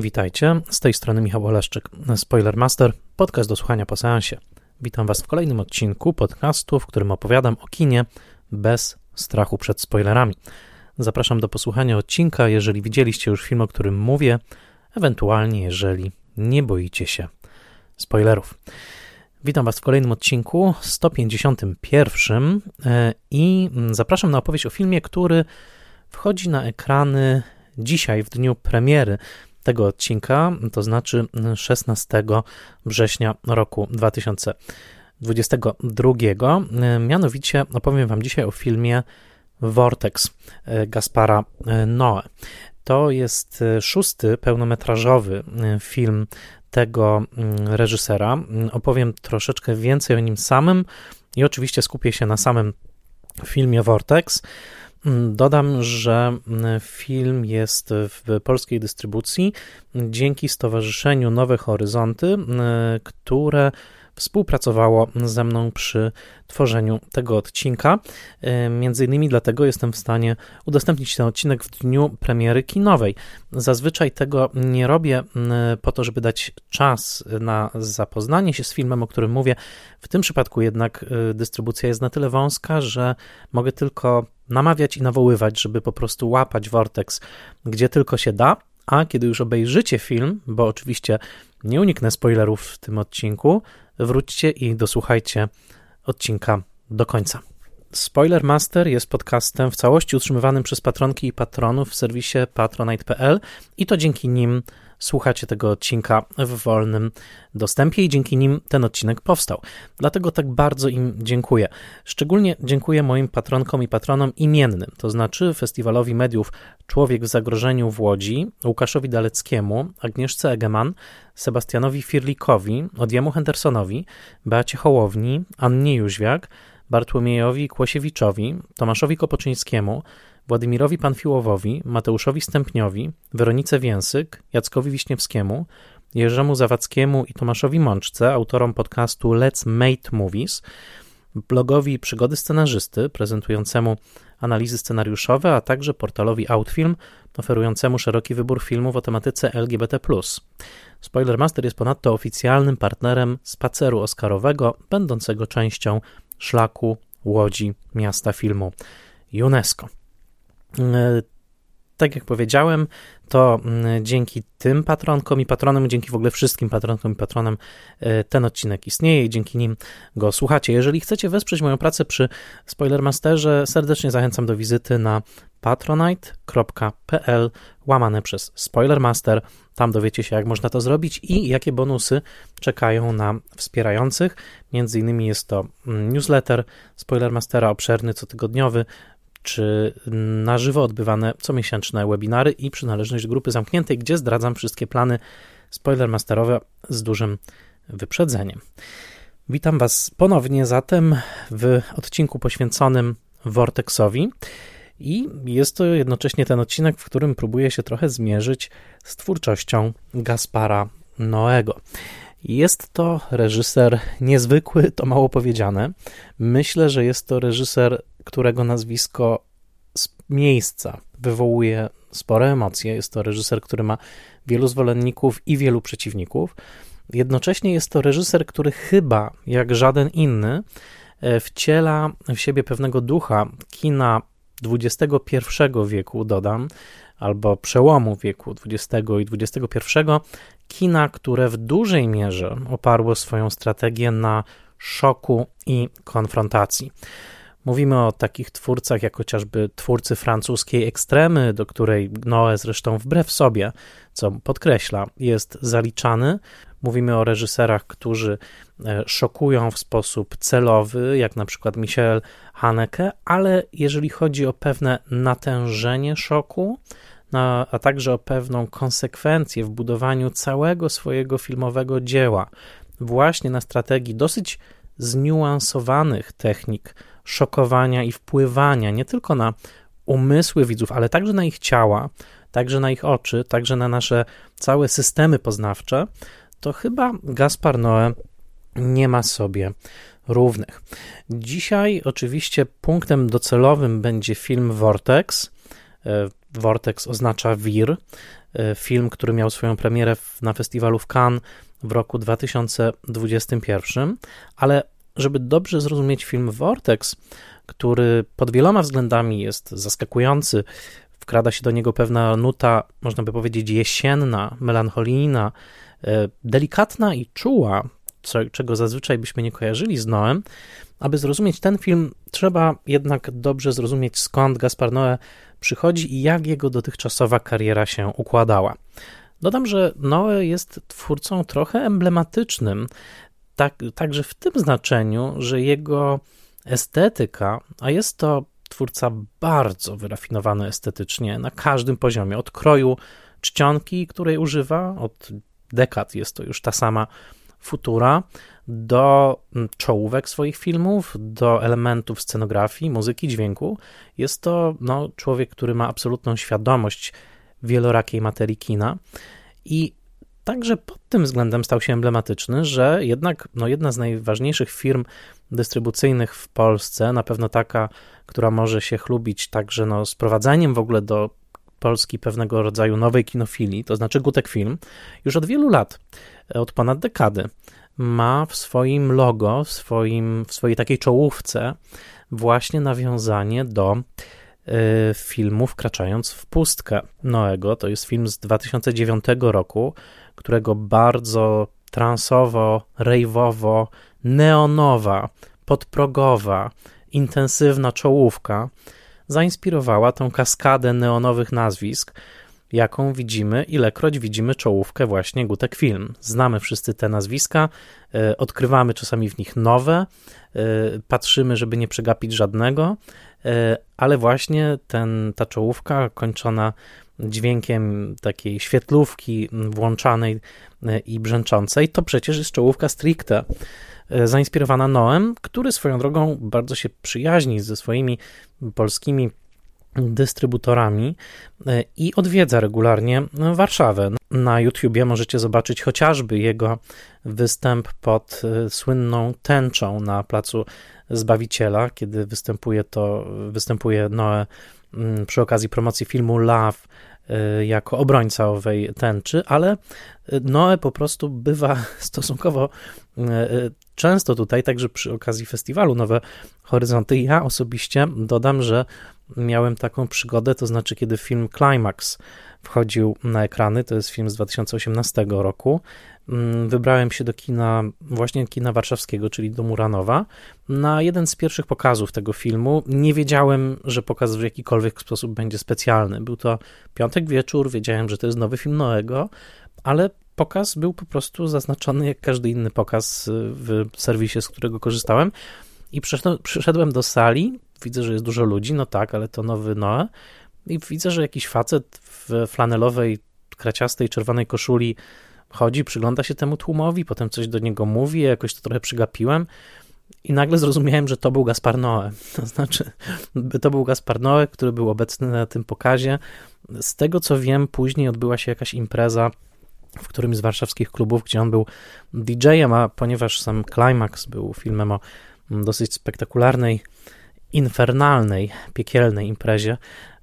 Witajcie, z tej strony Michał Oleszczyk, Spoilermaster, podcast do słuchania po seansie. Witam Was w kolejnym odcinku podcastu, w którym opowiadam o kinie bez strachu przed spoilerami. Zapraszam do posłuchania odcinka, jeżeli widzieliście już film, o którym mówię, ewentualnie jeżeli nie boicie się spoilerów. Witam Was w kolejnym odcinku 151 e, i zapraszam na opowieść o filmie, który wchodzi na ekrany dzisiaj, w dniu premiery tego odcinka, to znaczy 16 września roku 2022. Mianowicie opowiem Wam dzisiaj o filmie Vortex Gaspara Noe. To jest szósty pełnometrażowy film tego reżysera. Opowiem troszeczkę więcej o nim samym i oczywiście skupię się na samym filmie Vortex. Dodam, że film jest w polskiej dystrybucji dzięki Stowarzyszeniu Nowe Horyzonty, które współpracowało ze mną przy tworzeniu tego odcinka. Między innymi dlatego jestem w stanie udostępnić ten odcinek w dniu premiery kinowej. Zazwyczaj tego nie robię po to, żeby dać czas na zapoznanie się z filmem, o którym mówię. W tym przypadku jednak y, dystrybucja jest na tyle wąska, że mogę tylko namawiać i nawoływać, żeby po prostu łapać Vortex gdzie tylko się da, a kiedy już obejrzycie film, bo oczywiście nie uniknę spoilerów w tym odcinku, wróćcie i dosłuchajcie odcinka do końca. Spoiler Master jest podcastem w całości utrzymywanym przez patronki i patronów w serwisie patronite.pl i to dzięki nim słuchacie tego odcinka w wolnym dostępie i dzięki nim ten odcinek powstał. Dlatego tak bardzo im dziękuję. Szczególnie dziękuję moim patronkom i patronom imiennym, to znaczy Festiwalowi Mediów Człowiek w Zagrożeniu w Łodzi, Łukaszowi Daleckiemu, Agnieszce Egeman, Sebastianowi Firlikowi, Odjemu Hendersonowi, Beacie Hołowni, Annie Jóźwiak, Bartłomiejowi Kłosiewiczowi, Tomaszowi Kopoczyńskiemu, Władimirowi Panfiłowowi, Mateuszowi Stępniowi, Weronice Więsyk, Jackowi Wiśniewskiemu, Jerzemu Zawackiemu i Tomaszowi Mączce, autorom podcastu Let's Mate Movies, blogowi Przygody Scenarzysty, prezentującemu analizy scenariuszowe, a także portalowi Outfilm, oferującemu szeroki wybór filmów o tematyce LGBT+. Spoilermaster jest ponadto oficjalnym partnerem spaceru oscarowego, będącego częścią szlaku Łodzi Miasta Filmu UNESCO. E, tak jak powiedziałem, to mm, dzięki tym patronkom i patronom, dzięki w ogóle wszystkim patronkom i patronom e, ten odcinek istnieje i dzięki nim go słuchacie. Jeżeli chcecie wesprzeć moją pracę przy Spoilermasterze, serdecznie zachęcam do wizyty na patronite.pl łamane przez Spoilermaster. Tam dowiecie się, jak można to zrobić i jakie bonusy czekają na wspierających. Między innymi jest to mm, newsletter Spoilermastera obszerny, cotygodniowy, czy na żywo odbywane comiesięczne webinary i przynależność grupy zamkniętej, gdzie zdradzam wszystkie plany spoilermasterowe z dużym wyprzedzeniem. Witam Was ponownie zatem w odcinku poświęconym Vortexowi. I jest to jednocześnie ten odcinek, w którym próbuję się trochę zmierzyć z twórczością Gaspara Noego. Jest to reżyser niezwykły, to mało powiedziane. Myślę, że jest to reżyser którego nazwisko z miejsca wywołuje spore emocje. Jest to reżyser, który ma wielu zwolenników i wielu przeciwników. Jednocześnie jest to reżyser, który chyba jak żaden inny e, wciela w siebie pewnego ducha kina XXI wieku, dodam, albo przełomu wieku XX i XXI, kina, które w dużej mierze oparło swoją strategię na szoku i konfrontacji. Mówimy o takich twórcach, jak chociażby twórcy francuskiej ekstremy, do której Noe zresztą wbrew sobie, co podkreśla, jest zaliczany. Mówimy o reżyserach, którzy e, szokują w sposób celowy, jak na przykład Michel Haneke, ale jeżeli chodzi o pewne natężenie szoku, a także o pewną konsekwencję w budowaniu całego swojego filmowego dzieła, właśnie na strategii dosyć zniuansowanych technik szokowania i wpływania nie tylko na umysły widzów, ale także na ich ciała, także na ich oczy, także na nasze całe systemy poznawcze, to chyba Gaspar Noé nie ma sobie równych. Dzisiaj oczywiście punktem docelowym będzie film Vortex. E, Vortex oznacza wir. film, który miał swoją premierę na festiwalu w Cannes w roku 2021, ale żeby dobrze zrozumieć film Vortex, który pod wieloma względami jest zaskakujący, wkrada się do niego pewna nuta, można by powiedzieć, jesienna, melancholijna, e, delikatna i czuła, co, czego zazwyczaj byśmy nie kojarzyli z Noem. Aby zrozumieć ten film, trzeba jednak dobrze zrozumieć, skąd Gaspar Noé przychodzi i jak jego dotychczasowa kariera się układała. Dodam, że Noe jest twórcą trochę emblematycznym, tak, także w tym znaczeniu, że jego estetyka, a jest to twórca bardzo wyrafinowany estetycznie na każdym poziomie, od kroju czcionki, której używa, od dekad jest to już ta sama futura, do czołówek swoich filmów, do elementów scenografii, muzyki, dźwięku. Jest to no, człowiek, który ma absolutną świadomość wielorakiej materii kina i także pod tym względem stał się emblematyczny, że jednak no, jedna z najważniejszych firm dystrybucyjnych w Polsce, na pewno taka, która może się chlubić także no, sprowadzeniem w ogóle do Polski pewnego rodzaju nowej kinofilii, to znaczy Gutek Film, już od wielu lat, od ponad dekady, ma w swoim logo, w, swoim, w swojej takiej czołówce właśnie nawiązanie do filmu Wkraczając w pustkę Noego. To jest film z 2009 roku, którego bardzo transowo, rejwowo, neonowa, podprogowa, intensywna czołówka zainspirowała tą kaskadę neonowych nazwisk, jaką widzimy, ilekroć widzimy czołówkę właśnie Gutek Film. Znamy wszyscy te nazwiska, e, odkrywamy czasami w nich nowe, e, patrzymy, żeby nie przegapić żadnego, ale właśnie ten, ta czołówka kończona dźwiękiem takiej świetlówki włączanej i brzęczącej, to przecież jest czołówka stricte zainspirowana Noem, który swoją drogą bardzo się przyjaźni ze swoimi polskimi dystrybutorami e, i odwiedza regularnie Warszawę. Na YouTubie możecie zobaczyć chociażby jego występ pod e, słynną tęczą na placu Zbawiciela, kiedy występuje to występuje Noe mm, przy okazji promocji filmu Love e, jako obrońca owej tęczy, ale Noe po prostu bywa stosunkowo często tutaj, także przy okazji festiwalu Nowe Horyzonty. Ja osobiście dodam, że miałem taką przygodę, to znaczy kiedy film Climax wchodził na ekrany, to jest film z 2018 roku, mm, wybrałem się do kina, właśnie kina warszawskiego, czyli do Muranowa, na jeden z pierwszych pokazów tego filmu. Nie wiedziałem, że pokaz w jakikolwiek sposób będzie specjalny. Był to piątek wieczór, wiedziałem, że to jest nowy film Noego, ale pokaz był po prostu zaznaczony jak każdy inny pokaz w serwisie, z którego korzystałem. I przyszedłem do sali, widzę, że jest dużo ludzi, no tak, ale to nowy Noe. I widzę, że jakiś facet w flanelowej, kraciastej, czerwonej koszuli chodzi, przygląda się temu tłumowi, potem coś do niego mówi, jakoś to trochę przygapiłem. I nagle zrozumiałem, że to był Gaspar Noe. To znaczy, to był Gaspar Noe, który był obecny na tym pokazie. Z tego co wiem, później odbyła się jakaś impreza w którymś z warszawskich klubów, gdzie on był DJ-em, a ponieważ sam Climax był filmem o dosyć spektakularnej, infernalnej, piekielnej imprezie,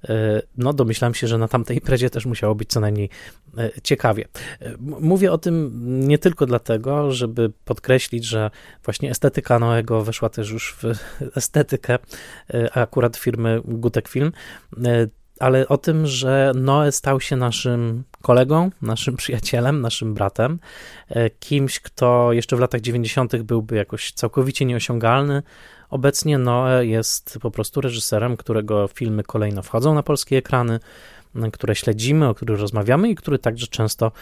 e, no domyślam się, że na tamtej imprezie też musiało być co najmniej e, ciekawie. E, mówię o tym nie tylko dlatego, żeby podkreślić, że właśnie estetyka Noego weszła też już w estetykę akurat firmy Gutek Film, ale o tym, że Noe stał się naszym kolegą, naszym przyjacielem, naszym bratem, kimś, kto jeszcze w latach 90. byłby jakoś całkowicie nieosiągalny. Obecnie Noe jest po prostu reżyserem, którego filmy kolejno wchodzą na polskie ekrany, które śledzimy, o których rozmawiamy i który także często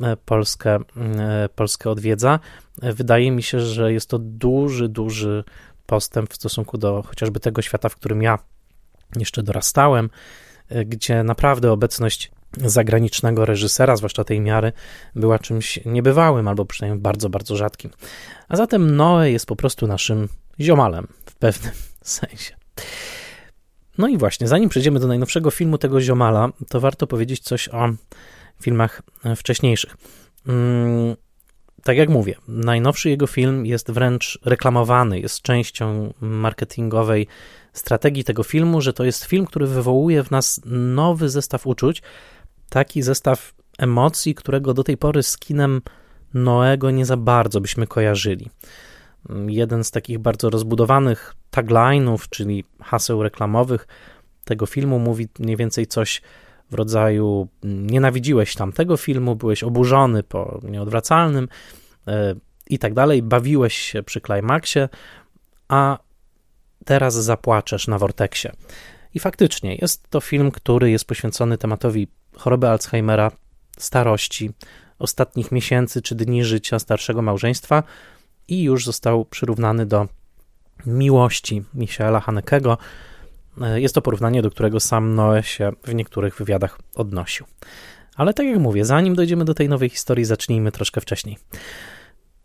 e, Polskę, e, Polskę odwiedza. Wydaje mi się, że jest to duży, duży postęp w stosunku do chociażby tego świata, w którym ja jeszcze dorastałem, gdzie naprawdę obecność zagranicznego reżysera, zwłaszcza tej miary, była czymś niebywałym, albo przynajmniej bardzo, bardzo rzadkim. A zatem Noe jest po prostu naszym ziomalem w pewnym sensie. No i właśnie, zanim przejdziemy do najnowszego filmu tego ziomala, to warto powiedzieć coś o filmach wcześniejszych. Mm, tak jak mówię, najnowszy jego film jest wręcz reklamowany, jest częścią marketingowej strategii tego filmu, że to jest film, który wywołuje w nas nowy zestaw uczuć, taki zestaw, emocji, którego do tej pory z kinem Noego nie za bardzo byśmy kojarzyli. Jeden z takich bardzo rozbudowanych tagline'ów, czyli haseł reklamowych tego filmu mówi mniej więcej coś w rodzaju nienawidziłeś tamtego filmu, byłeś oburzony po nieodwracalnym e, i tak dalej, bawiłeś się przy klimaksie, a teraz zapłaczesz na Vortexie. I faktycznie jest to film, który jest poświęcony tematowi choroby Alzheimera, starości, ostatnich miesięcy czy dni życia starszego małżeństwa i już został przyrównany do miłości Michaela Hanekego. E, jest to porównanie, do którego sam Noe się w niektórych wywiadach odnosił. Ale tak jak mówię, zanim dojdziemy do tej nowej historii, zacznijmy troszkę wcześniej.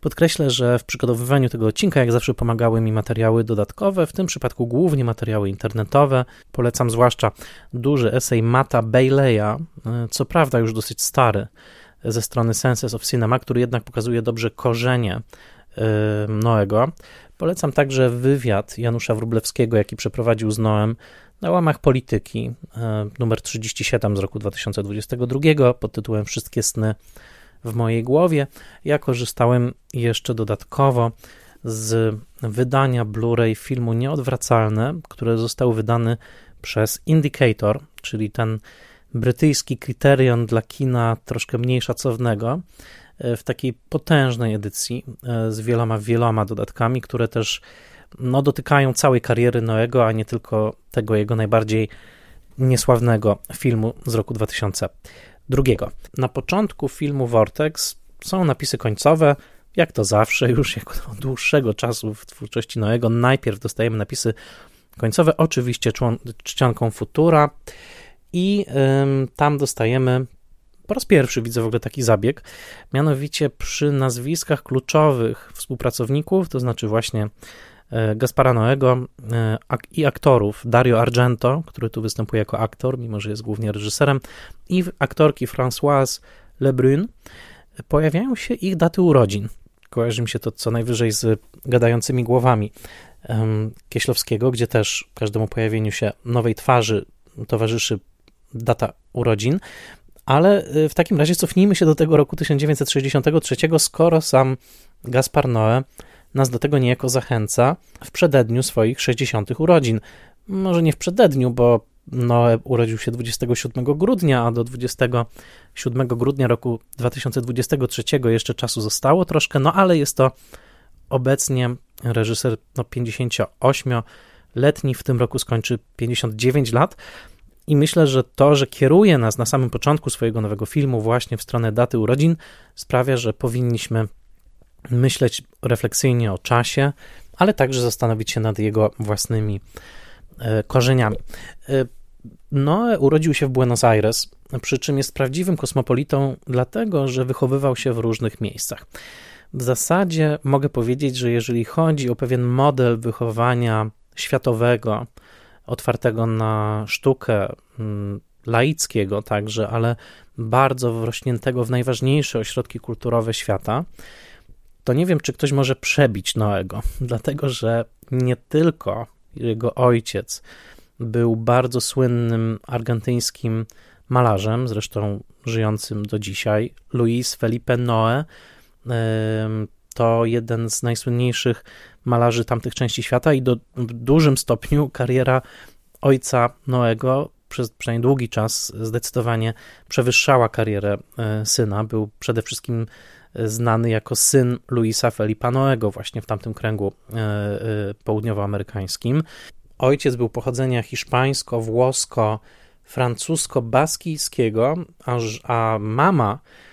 Podkreślę, że w przygotowywaniu tego odcinka, jak zawsze, pomagały mi materiały dodatkowe, w tym przypadku głównie materiały internetowe. Polecam zwłaszcza duży esej Mata Bayleya, e, co prawda już dosyć stary, ze strony Senses of Cinema, który jednak pokazuje dobrze korzenie Noego. Polecam także wywiad Janusza Wrublewskiego, jaki przeprowadził z Noem na łamach polityki, e, numer 37 z roku 2022 pod tytułem Wszystkie sny w mojej głowie. Ja korzystałem jeszcze dodatkowo z wydania Blu-ray filmu Nieodwracalne, które został wydany przez Indicator, czyli ten brytyjski kryterion dla kina troszkę mniej szacownego, w takiej potężnej edycji e, z wieloma, wieloma dodatkami, które też no, dotykają całej kariery Noego, a nie tylko tego jego najbardziej niesławnego filmu z roku 2000 drugiego. Na początku filmu Vortex są napisy końcowe, jak to zawsze, już jako od dłuższego czasu w twórczości Noego. Najpierw dostajemy napisy końcowe, oczywiście czcionką Futura, i tam dostajemy po raz pierwszy widzę w ogóle taki zabieg, mianowicie przy nazwiskach kluczowych współpracowników, to znaczy właśnie E, Gaspara Noego e, i aktorów Dario Argento, który tu występuje jako aktor, mimo że jest głównie reżyserem, i aktorki Françoise Lebrun, pojawiają się ich daty urodzin. Kojarzy mi się to co najwyżej z gadającymi głowami Kieślowskiego, gdzie też każdemu pojawieniu się nowej twarzy towarzyszy data urodzin. Ale e, w takim razie cofnijmy się do tego roku 1963, skoro sam Gaspar Noé nas do tego niejako zachęca w przededniu swoich 60. urodzin. Może nie w przededniu, bo Noe urodził się 27 grudnia, a do 27 grudnia roku 2023 jeszcze czasu zostało troszkę, no ale jest to obecnie reżyser no, 58-letni, w tym roku skończy 59 lat. I myślę, że to, że kieruje nas na samym początku swojego nowego filmu właśnie w stronę daty urodzin, sprawia, że powinniśmy myśleć refleksyjnie o czasie, ale także zastanowić się nad jego własnymi e, korzeniami. E, Noe urodził się w Buenos Aires, przy czym jest prawdziwym kosmopolitą, dlatego że wychowywał się w różnych miejscach. W zasadzie mogę powiedzieć, że jeżeli chodzi o pewien model wychowania światowego, otwartego na sztukę, mm, laickiego także, ale bardzo wrośniętego w najważniejsze ośrodki kulturowe świata, to nie wiem, czy ktoś może przebić Noego, dlatego że nie tylko jego ojciec był bardzo słynnym argentyńskim malarzem, zresztą żyjącym do dzisiaj, Luis Felipe Noe. To jeden z najsłynniejszych malarzy tamtych części świata i do, w dużym stopniu kariera ojca Noego przez przynajmniej długi czas zdecydowanie przewyższała karierę e, syna. Był przede wszystkim znany jako syn Luisa Felipa Noego właśnie w tamtym kręgu e, e, południowoamerykańskim. Ojciec był pochodzenia hiszpańsko, włosko, francusko-baskijskiego, a mama e,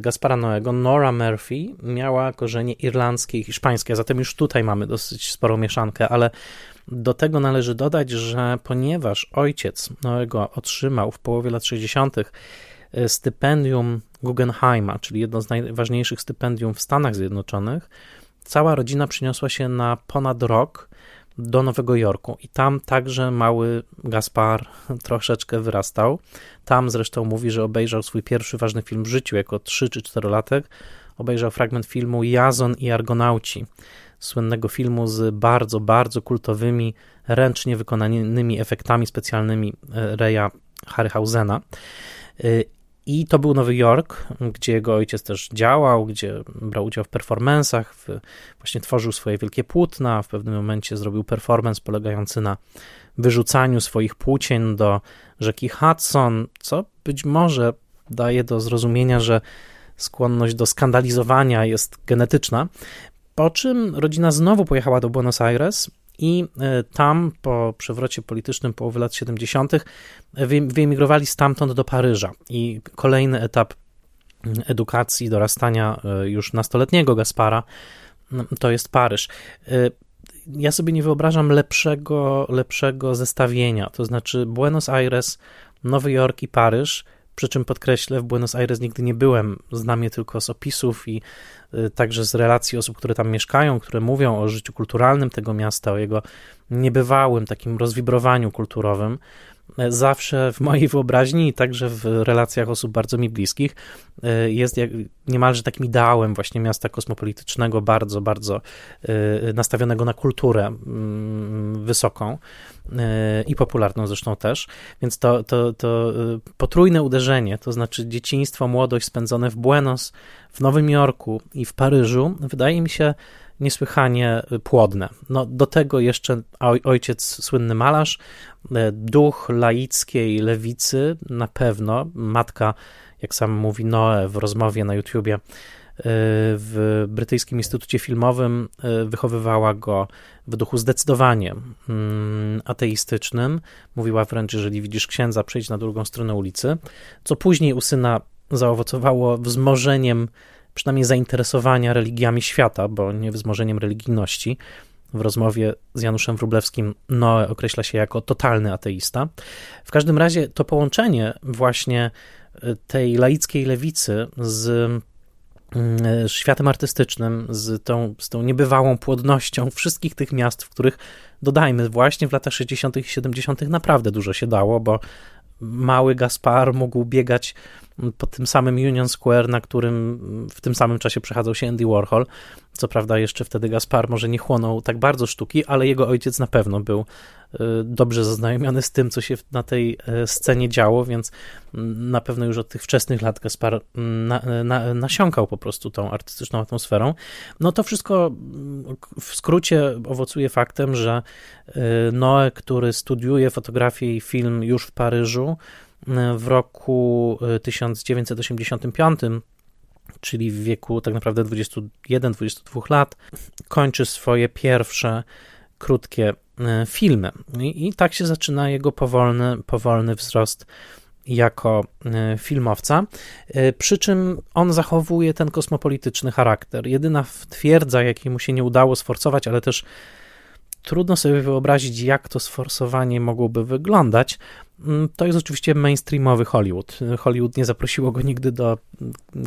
Gaspara Noego, Nora Murphy, miała korzenie irlandzkie i hiszpańskie, zatem już tutaj mamy dosyć sporą mieszankę, ale do tego należy dodać, że ponieważ ojciec Noego otrzymał w połowie lat 60 stypendium Guggenheima, czyli jedno z najważniejszych stypendium w Stanach Zjednoczonych, cała rodzina przyniosła się na ponad rok do Nowego Jorku i tam także mały Gaspar troszeczkę wyrastał. Tam zresztą mówi, że obejrzał swój pierwszy ważny film w życiu jako 3 czy 4 latek. Obejrzał fragment filmu Jazon i Argonauci, słynnego filmu z bardzo, bardzo kultowymi, ręcznie wykonanymi efektami specjalnymi e, Reya Harryhausena. I to był Nowy Jork, gdzie jego ojciec też działał, gdzie brał udział w performansach, w, właśnie tworzył swoje wielkie płótna. W pewnym momencie zrobił performance polegający na wyrzucaniu swoich płócien do rzeki Hudson, co być może daje do zrozumienia, że skłonność do skandalizowania jest genetyczna. Po czym rodzina znowu pojechała do Buenos Aires i e, tam po przewrocie politycznym połowy lat 70. wyemigrowali stamtąd do Paryża. I kolejny etap edukacji, dorastania e, już nastoletniego Gaspara to jest Paryż. E, ja sobie nie wyobrażam lepszego, lepszego zestawienia, to znaczy Buenos Aires, Nowy Jork i Paryż przy czym podkreślę, w Buenos Aires nigdy nie byłem, znam je tylko z opisów i y, także z relacji osób, które tam mieszkają, które mówią o życiu kulturalnym tego miasta, o jego niebywałym takim rozwibrowaniu kulturowym zawsze w mojej wyobraźni i także w relacjach osób bardzo mi bliskich e, jest jak, niemalże takim ideałem właśnie miasta kosmopolitycznego, bardzo, bardzo e, nastawionego na kulturę mm, wysoką e, i popularną zresztą też. Więc to, to, to potrójne uderzenie, to znaczy dzieciństwo, młodość spędzone w Buenos, w Nowym Jorku i w Paryżu, wydaje mi się niesłychanie płodne. No, do tego jeszcze ojciec, słynny malarz, e, duch laickiej lewicy na pewno, matka, jak sam mówi Noe w rozmowie na YouTubie, e, w Brytyjskim Instytucie Filmowym e, wychowywała go w duchu zdecydowanie mm, ateistycznym. Mówiła wręcz, jeżeli widzisz księdza, przejdź na drugą stronę ulicy, co później u syna zaowocowało wzmożeniem przynajmniej zainteresowania religiami świata, bo nie wzmożeniem religijności. W rozmowie z Januszem Wrublewskim Noe określa się jako totalny ateista. W każdym razie to połączenie właśnie e, tej laickiej lewicy z mm, e, światem artystycznym, z tą, z tą niebywałą płodnością wszystkich tych miast, w których, dodajmy, właśnie w latach 60. i 70. naprawdę dużo się dało, bo mały Gaspar mógł biegać po tym samym Union Square, na którym w tym samym czasie przechadzał się Andy Warhol. Co prawda, jeszcze wtedy Gaspar może nie chłonął tak bardzo sztuki, ale jego ojciec na pewno był y, dobrze zaznajomiony z tym, co się na tej y, scenie działo, więc mm, na pewno już od tych wczesnych lat Gaspar mm, na, na, nasiąkał po prostu tą artystyczną atmosferą. No to wszystko mm, w skrócie owocuje faktem, że y, Noe, który studiuje fotografię i film już w Paryżu, w roku 1985, e, czyli w wieku tak naprawdę 21-22 lat, kończy swoje pierwsze krótkie e, filmy. I, I, tak się zaczyna jego powolny, powolny wzrost jako e, filmowca, przy czym on zachowuje ten kosmopolityczny charakter. Jedyna twierdza, jakiej mu się nie udało sforcować, ale też trudno sobie wyobrazić, jak to sforsowanie mogłoby wyglądać, Mm, to jest oczywiście mainstreamowy Hollywood. Hollywood nie zaprosiło go nigdy do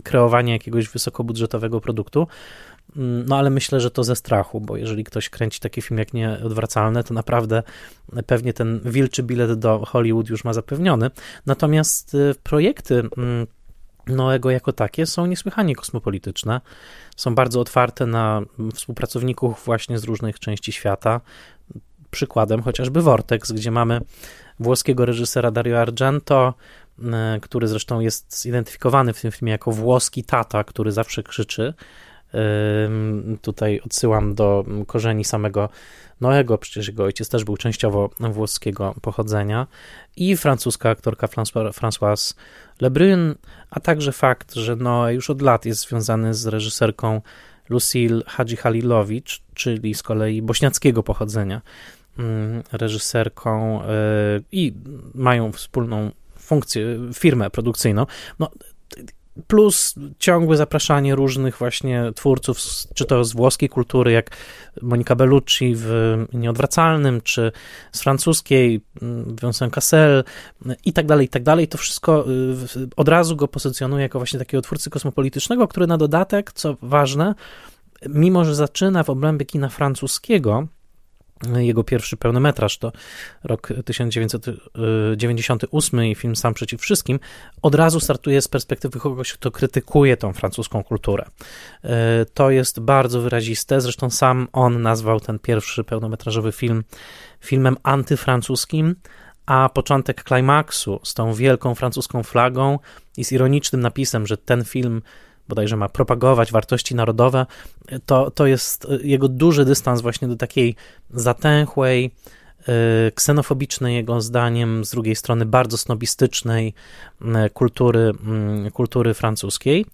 kreowania jakiegoś wysokobudżetowego produktu. Mm, no ale myślę, że to ze strachu, bo jeżeli ktoś kręci taki film jak Nieodwracalne, to naprawdę pewnie ten wilczy bilet do Hollywood już ma zapewniony. Natomiast y, projekty mm, Noego jako takie są niesłychanie kosmopolityczne, są bardzo otwarte na współpracowników właśnie z różnych części świata. Przykładem chociażby Vortex, gdzie mamy włoskiego reżysera Dario Argento, e, który zresztą jest zidentyfikowany w tym filmie jako włoski tata, który zawsze krzyczy. Tutaj odsyłam do korzeni samego Noego, przecież jego ojciec też był częściowo włoskiego pochodzenia, i francuska aktorka Françoise Lebrun, a także fakt, że Noe już od lat jest związany z reżyserką Lucille Hadji Halilowicz, czyli z kolei bośniackiego pochodzenia. Mm, reżyserką e, i mają wspólną funkcję, firmę produkcyjną. No, plus ciągłe zapraszanie różnych właśnie twórców, czy to z włoskiej kultury, jak Monika Bellucci w Nieodwracalnym, czy z francuskiej mm, Vincent Cassel i tak dalej, i tak dalej. To wszystko y, od razu go pozycjonuje jako właśnie takiego twórcy kosmopolitycznego, który na dodatek, co ważne, mimo że zaczyna w obrębie kina francuskiego, jego pierwszy pełnometraż to rok 1998 i film Sam przeciw wszystkim, od razu startuje z perspektywy kogoś, kto krytykuje tą francuską kulturę. E, to jest bardzo wyraziste, zresztą sam on nazwał ten pierwszy pełnometrażowy film filmem antyfrancuskim, a początek klimaksu z tą wielką francuską flagą i z ironicznym napisem, że ten film bodajże ma propagować wartości narodowe, to, to jest jego duży dystans właśnie do takiej zatęchłej, y, ksenofobicznej jego zdaniem, z drugiej strony bardzo snobistycznej y, kultury, mm, kultury francuskiej.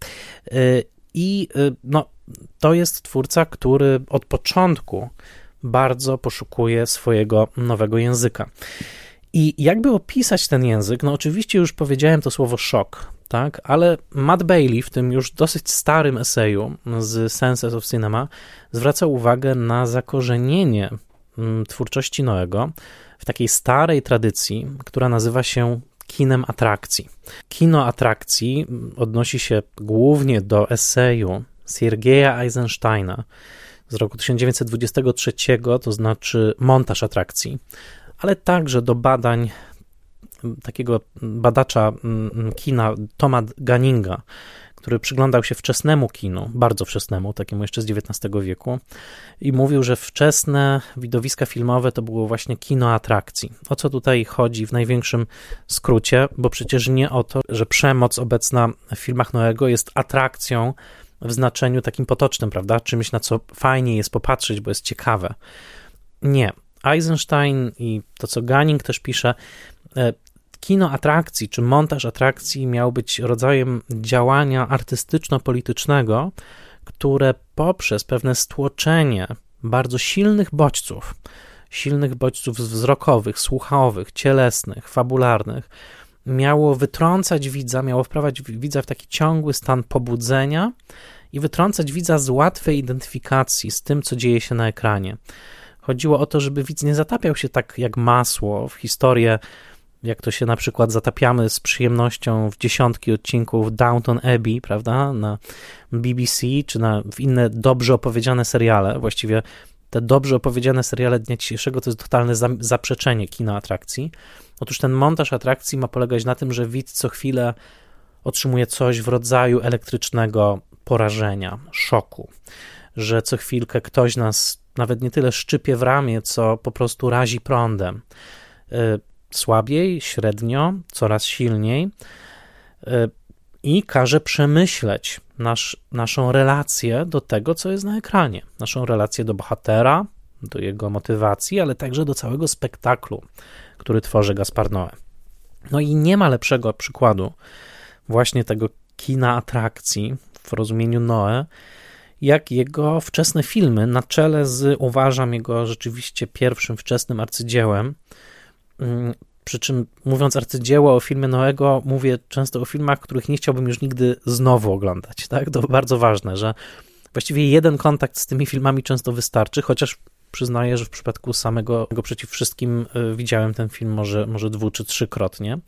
Y, I no, to jest twórca, który od początku bardzo poszukuje swojego nowego języka. I jakby opisać ten język? No, oczywiście już powiedziałem to słowo szok, tak, ale Matt Bailey w tym już dosyć starym eseju z Senses of Cinema zwraca uwagę na zakorzenienie mm, twórczości Noego w takiej starej tradycji, która nazywa się kinem atrakcji. Kino atrakcji odnosi się głównie do eseju Siergieja Eisensteina z roku 1923, to znaczy montaż atrakcji, ale także do badań takiego badacza mm, kina Toma Gunninga, który przyglądał się wczesnemu kinu, bardzo wczesnemu, takiemu jeszcze z XIX wieku, i mówił, że wczesne widowiska filmowe to było właśnie kino atrakcji. O co tutaj chodzi w największym skrócie, bo przecież nie o to, że przemoc obecna w filmach Noego jest atrakcją w znaczeniu takim potocznym, prawda? Czymś, na co fajnie jest popatrzeć, bo jest ciekawe. Nie. Eisenstein i to, co Gunning też pisze, e, kino atrakcji czy montaż atrakcji miał być rodzajem działania artystyczno-politycznego, które poprzez pewne stłoczenie bardzo silnych bodźców, silnych bodźców wzrokowych, słuchowych, cielesnych, fabularnych, miało wytrącać widza, miało wprawiać widza w taki ciągły stan pobudzenia i wytrącać widza z łatwej identyfikacji z tym, co dzieje się na ekranie. Chodziło o to, żeby widz nie zatapiał się tak jak masło w historię, jak to się na przykład zatapiamy z przyjemnością w dziesiątki odcinków Downton Abbey, prawda, na BBC, czy na, w inne dobrze opowiedziane seriale. Właściwie te dobrze opowiedziane seriale dnia dzisiejszego to jest totalne zaprzeczenie kina atrakcji. Otóż ten montaż atrakcji ma polegać na tym, że widz co chwilę otrzymuje coś w rodzaju elektrycznego porażenia, szoku, że co chwilkę ktoś nas nawet nie tyle szczypie w ramię, co po prostu razi prądem. Słabiej, średnio, coraz silniej y, i każe przemyśleć nasz, naszą relację do tego, co jest na ekranie, naszą relację do bohatera, do jego motywacji, ale także do całego spektaklu, który tworzy Gaspar Noé. No i nie ma lepszego przykładu właśnie tego kina atrakcji w rozumieniu Noe, jak jego wczesne filmy, na czele z, uważam, jego rzeczywiście pierwszym wczesnym arcydziełem. Przy czym mówiąc arcydzieło o filmie Noego, mówię często o filmach, których nie chciałbym już nigdy znowu oglądać. Tak? To bardzo ważne, że właściwie jeden kontakt z tymi filmami często wystarczy, chociaż przyznaję, że w przypadku samego przeciw wszystkim y, widziałem ten film może, może dwu czy trzykrotnie.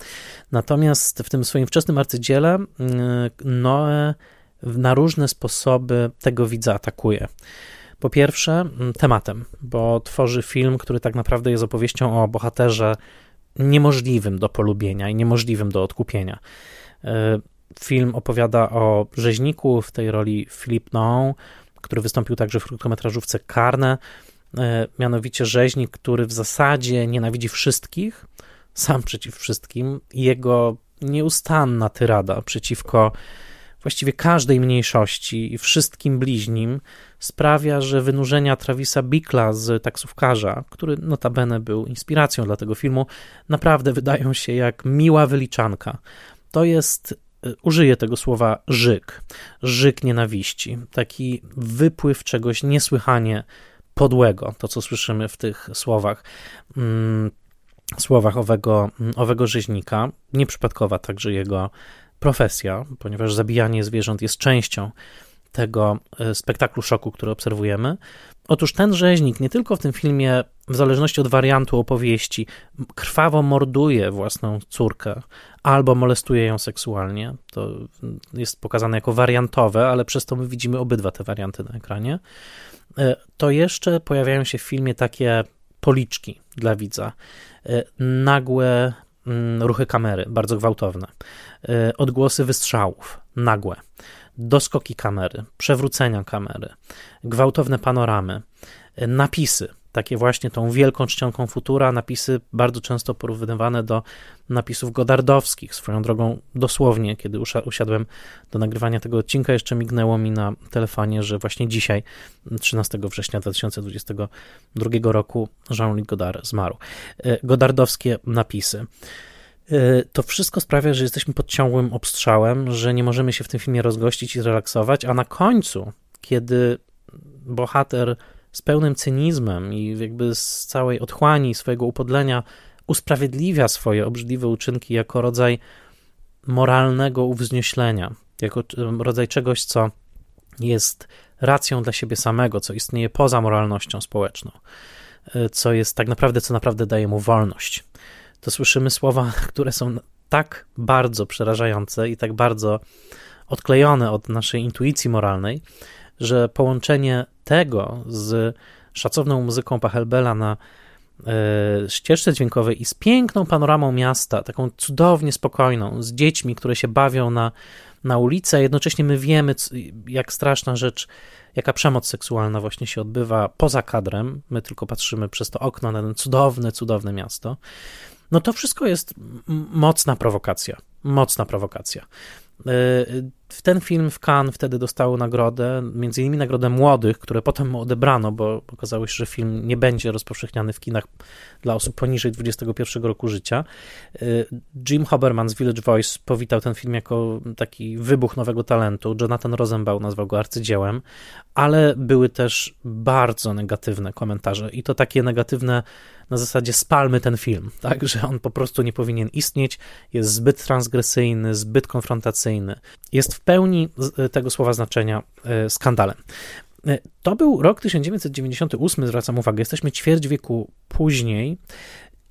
Natomiast w tym swoim wczesnym arcydziele y, Noe na różne sposoby tego widza atakuje. Po pierwsze, mm, tematem, bo tworzy film, który tak naprawdę jest opowieścią o bohaterze niemożliwym do polubienia i niemożliwym do odkupienia. E, film opowiada o rzeźniku, w tej roli Philippe Non, który wystąpił także w krótkometrażówce Karne, e, mianowicie rzeźnik, który w zasadzie nienawidzi wszystkich, sam przeciw wszystkim, jego nieustanna tyrada przeciwko właściwie każdej mniejszości i wszystkim bliźnim sprawia, że wynurzenia Travisa Bickla z taksówkarza, który notabene był inspiracją dla tego filmu, naprawdę wydają się jak miła wyliczanka. To jest, y, użyję tego słowa, żyk, żyk nienawiści, taki wypływ czegoś niesłychanie podłego, to co słyszymy w tych słowach. Mm, słowach owego, owego rzeźnika, nieprzypadkowa także jego profesja, ponieważ zabijanie zwierząt jest częścią tego e, spektaklu szoku, który obserwujemy. Otóż ten rzeźnik nie tylko w tym filmie, w zależności od wariantu opowieści, krwawo morduje własną córkę albo molestuje ją seksualnie. To jest pokazane jako wariantowe, ale przez to my widzimy obydwa te warianty na ekranie. E, to jeszcze pojawiają się w filmie takie policzki dla widza. E, nagłe ruchy kamery, bardzo gwałtowne. Odgłosy wystrzałów, nagłe doskoki kamery, przewrócenia kamery, gwałtowne panoramy, napisy, takie właśnie tą wielką czcionką futura, napisy bardzo często porównywane do napisów godardowskich. Swoją drogą dosłownie, kiedy usiadłem do nagrywania tego odcinka, jeszcze mignęło mi na telefonie, że właśnie dzisiaj, 13 września 2022 roku, Jean-Luc Godard zmarł. E, godardowskie napisy. E, to wszystko sprawia, że jesteśmy pod ciągłym obstrzałem, że nie możemy się w tym filmie rozgościć i zrelaksować, a na końcu, kiedy bohater z pełnym cynizmem i jakby z całej otchłani swojego upodlenia usprawiedliwia swoje obrzydliwe uczynki jako rodzaj moralnego uwznioślenia, jako rodzaj czegoś, co jest racją dla siebie samego, co istnieje poza moralnością społeczną, e, co jest tak naprawdę, co naprawdę daje mu wolność. To słyszymy słowa, które są tak bardzo przerażające i tak bardzo odklejone od naszej intuicji moralnej, że połączenie tego z szacowną muzyką Pachelbela na e, ścieżce dźwiękowej i z piękną panoramą miasta, taką cudownie spokojną, z dziećmi, które się bawią na, na ulicy, a jednocześnie my wiemy, jak straszna rzecz, jaka przemoc seksualna właśnie się odbywa poza kadrem. My tylko patrzymy przez to okno na ten cudowne, cudowne miasto. No to wszystko jest mocna prowokacja. Mocna prowokacja. E, ten film w Cannes wtedy dostał nagrodę, między innymi nagrodę młodych, które potem mu odebrano, bo okazało się, że film nie będzie rozpowszechniany w kinach dla osób poniżej 21 roku życia. E, Jim Hoberman z Village Voice powitał ten film jako taki wybuch nowego talentu. Jonathan Rosenbaum nazwał go arcydziełem, ale były też bardzo negatywne komentarze i to takie negatywne na zasadzie spalmy ten film, tak, że on po prostu nie powinien istnieć, jest zbyt transgresyjny, zbyt konfrontacyjny. Jest w pełni e, tego słowa znaczenia e, skandalem. E, to był rok 1998, zwracam uwagę, jesteśmy ćwierć wieku później,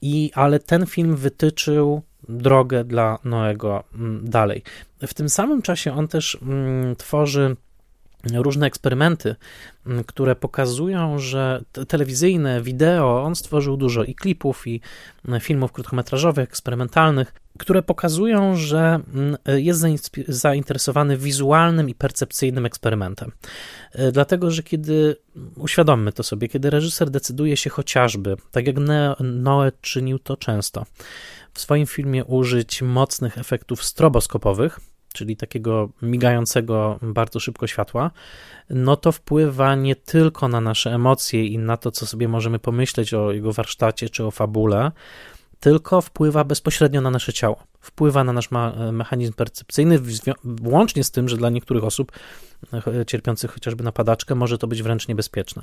i, ale ten film wytyczył drogę dla Noego dalej. W tym samym czasie on też mm, tworzy różne eksperymenty, które pokazują, że telewizyjne, wideo, on stworzył dużo i klipów, i filmów krótkometrażowych, eksperymentalnych, które pokazują, że jest zainteresowany wizualnym i percepcyjnym eksperymentem. E, dlatego, że kiedy, uświadommy to sobie, kiedy reżyser decyduje się chociażby, tak jak Noe czynił to często, w swoim filmie użyć mocnych efektów stroboskopowych, czyli takiego migającego bardzo szybko światła, no to wpływa nie tylko na nasze emocje i na to, co sobie możemy pomyśleć o jego warsztacie czy o fabule, tylko wpływa bezpośrednio na nasze ciało. Wpływa na nasz mechanizm percepcyjny, łącznie z tym, że dla niektórych osób e, cierpiących chociażby na padaczkę może to być wręcz niebezpieczne.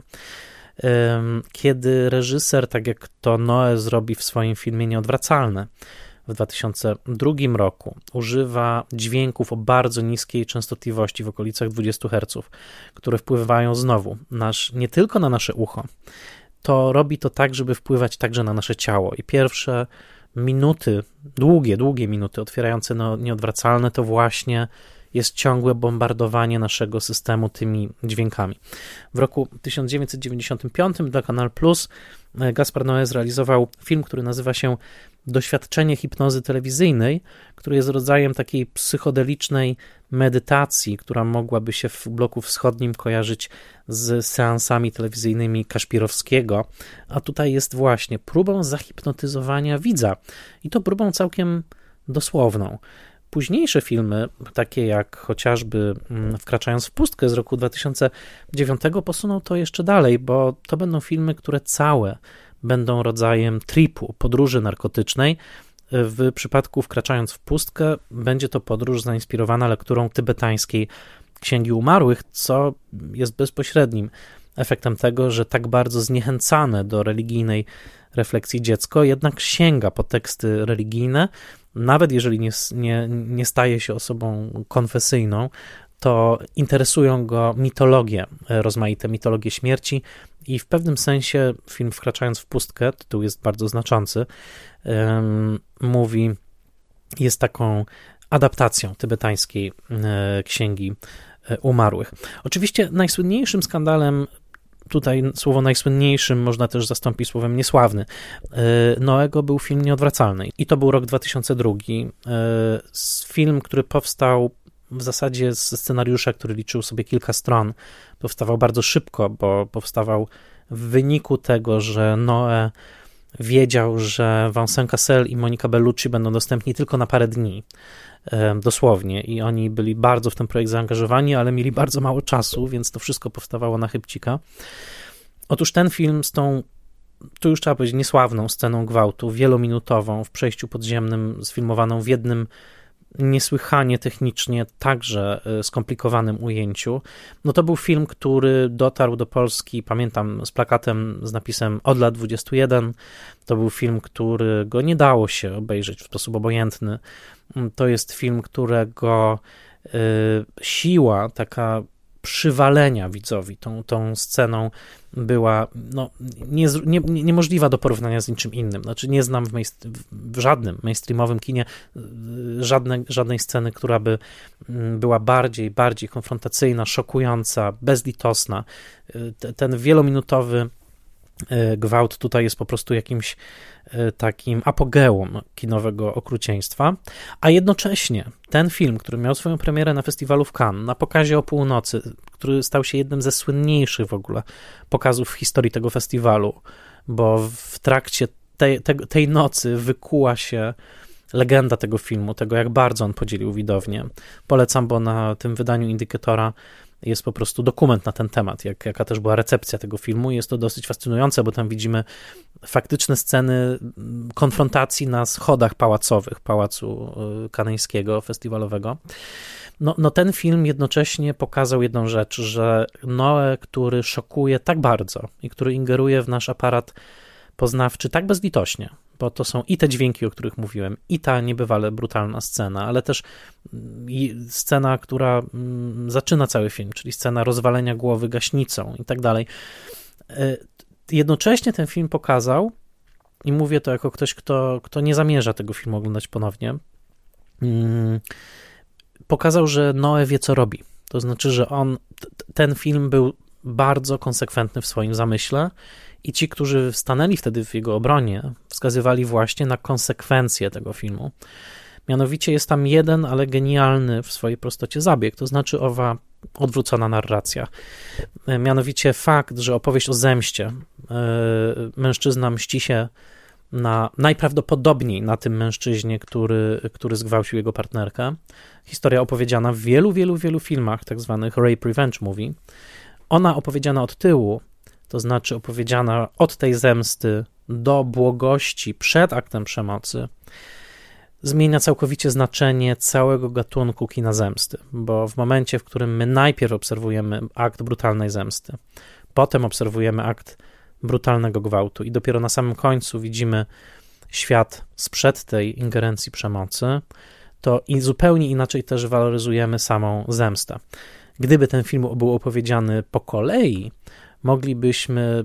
Kiedy reżyser, tak jak to Noe zrobi w swoim filmie Nieodwracalne, w 2002 roku używa dźwięków o bardzo niskiej częstotliwości w okolicach 20 Hz, które wpływają znowu nasz, nie tylko na nasze ucho, to robi to tak, żeby wpływać także na nasze ciało. I pierwsze minuty, długie, długie minuty otwierające no, nieodwracalne, to właśnie jest ciągłe bombardowanie naszego systemu tymi dźwiękami. W roku 1995 dla Kanal Plus e, Gaspar Noé zrealizował film, który nazywa się doświadczenie hipnozy telewizyjnej, który jest rodzajem takiej psychodelicznej medytacji, która mogłaby się w bloku wschodnim kojarzyć z seansami telewizyjnymi Kaszpirowskiego, a tutaj jest właśnie próbą zahipnotyzowania widza i to próbą całkiem dosłowną. Późniejsze filmy, takie jak chociażby mm, Wkraczając w pustkę z roku 2009, posuną to jeszcze dalej, bo to będą filmy, które całe będą rodzajem tripu, podróży narkotycznej. W przypadku Wkraczając w pustkę będzie to podróż zainspirowana lekturą tybetańskiej Księgi Umarłych, co jest bezpośrednim efektem tego, że tak bardzo zniechęcane do religijnej refleksji dziecko jednak sięga po teksty religijne, nawet jeżeli nie, nie, nie staje się osobą konfesyjną, to interesują go mitologie, rozmaite mitologie śmierci i w pewnym sensie film Wkraczając w pustkę, tytuł jest bardzo znaczący, mówi, jest taką adaptacją tybetańskiej e, księgi e, umarłych. Oczywiście najsłynniejszym skandalem tutaj słowo najsłynniejszym można też zastąpić słowem niesławny. E, Noego był film Nieodwracalny i to był rok 2002. Film, który powstał w zasadzie ze scenariusza, który liczył sobie kilka stron, powstawał bardzo szybko, bo powstawał w wyniku tego, że Noe wiedział, że Vincent Cassel i Monica Bellucci będą dostępni tylko na parę dni, dosłownie, i oni byli bardzo w ten projekt zaangażowani, ale mieli bardzo mało czasu, więc to wszystko powstawało na chybcika. Otóż ten film z tą, tu już trzeba powiedzieć, niesławną sceną gwałtu, wielominutową, w przejściu podziemnym, sfilmowaną w jednym niesłychanie technicznie także e, skomplikowanym ujęciu. No to był film, który dotarł do Polski, pamiętam, z plakatem z napisem od lat 21. To był film, którego nie dało się obejrzeć w sposób obojętny. To jest film, którego y, siła taka przywalenia widzowi tą, tą sceną była no, nie, nie, niemożliwa do porównania z niczym innym. Znaczy nie znam w, w żadnym mainstreamowym kinie y, żadne, żadnej sceny, która by mm, była bardziej, bardziej konfrontacyjna, szokująca, bezlitosna. Y, ten wielominutowy gwałt tutaj jest po prostu jakimś takim apogeum kinowego okrucieństwa, a jednocześnie ten film, który miał swoją premierę na festiwalu w Cannes, na pokazie o północy, który stał się jednym ze słynniejszych w ogóle pokazów w historii tego festiwalu, bo w trakcie tej, tej, tej nocy wykuła się legenda tego filmu, tego jak bardzo on podzielił widownię. Polecam, bo na tym wydaniu Indykatora jest po prostu dokument na ten temat, jak, jaka też była recepcja tego filmu. Jest to dosyć fascynujące, bo tam widzimy faktyczne sceny konfrontacji na schodach pałacowych Pałacu y, Kanańskiego, festiwalowego. No, no ten film jednocześnie pokazał jedną rzecz, że Noe, który szokuje tak bardzo i który ingeruje w nasz aparat poznawczy tak bezlitośnie, bo to są i te dźwięki, o których mówiłem, i ta niebywale brutalna scena, ale też mm, scena, która mm, zaczyna cały film, czyli scena rozwalenia głowy gaśnicą i tak dalej. E, jednocześnie ten film pokazał, i mówię to jako ktoś, kto, kto nie zamierza tego filmu oglądać ponownie, mm, pokazał, że Noe wie, co robi. To znaczy, że on, ten film był bardzo konsekwentny w swoim zamyśle i ci, którzy stanęli wtedy w jego obronie, wskazywali właśnie na konsekwencje tego filmu. Mianowicie jest tam jeden, ale genialny w swojej prostocie zabieg, to znaczy owa odwrócona narracja. Mianowicie fakt, że opowieść o zemście, e, mężczyzna mści się na, najprawdopodobniej na tym mężczyźnie, który, który zgwałcił jego partnerkę. Historia opowiedziana w wielu, wielu, wielu filmach, tak zwanych rape revenge movie. Ona opowiedziana od tyłu, to znaczy opowiedziana od tej zemsty do błogości przed aktem przemocy, zmienia całkowicie znaczenie całego gatunku kina zemsty, bo w momencie, w którym my najpierw obserwujemy akt brutalnej zemsty, potem obserwujemy akt brutalnego gwałtu i dopiero na samym końcu widzimy świat sprzed tej ingerencji przemocy, to i zupełnie inaczej też waloryzujemy samą zemstę. Gdyby ten film był opowiedziany po kolei, moglibyśmy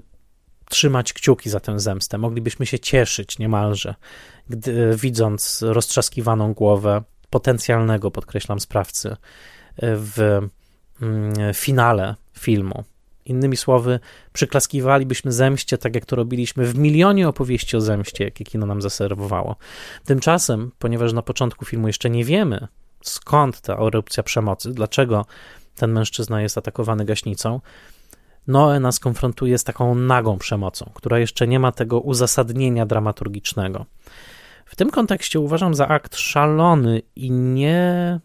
trzymać kciuki za tę zemstę, moglibyśmy się cieszyć niemalże, gdy, widząc roztrzaskiwaną głowę potencjalnego, podkreślam, sprawcy w mm, finale filmu. Innymi słowy, przyklaskiwalibyśmy zemście, tak jak to robiliśmy w milionie opowieści o zemście, jakie kino nam zaserwowało. Tymczasem, ponieważ na początku filmu jeszcze nie wiemy, skąd ta erupcja przemocy, dlaczego ten mężczyzna jest atakowany gaśnicą, Noe nas konfrontuje z taką nagą przemocą, która jeszcze nie ma tego uzasadnienia dramaturgicznego. W tym kontekście uważam za akt szalony i nie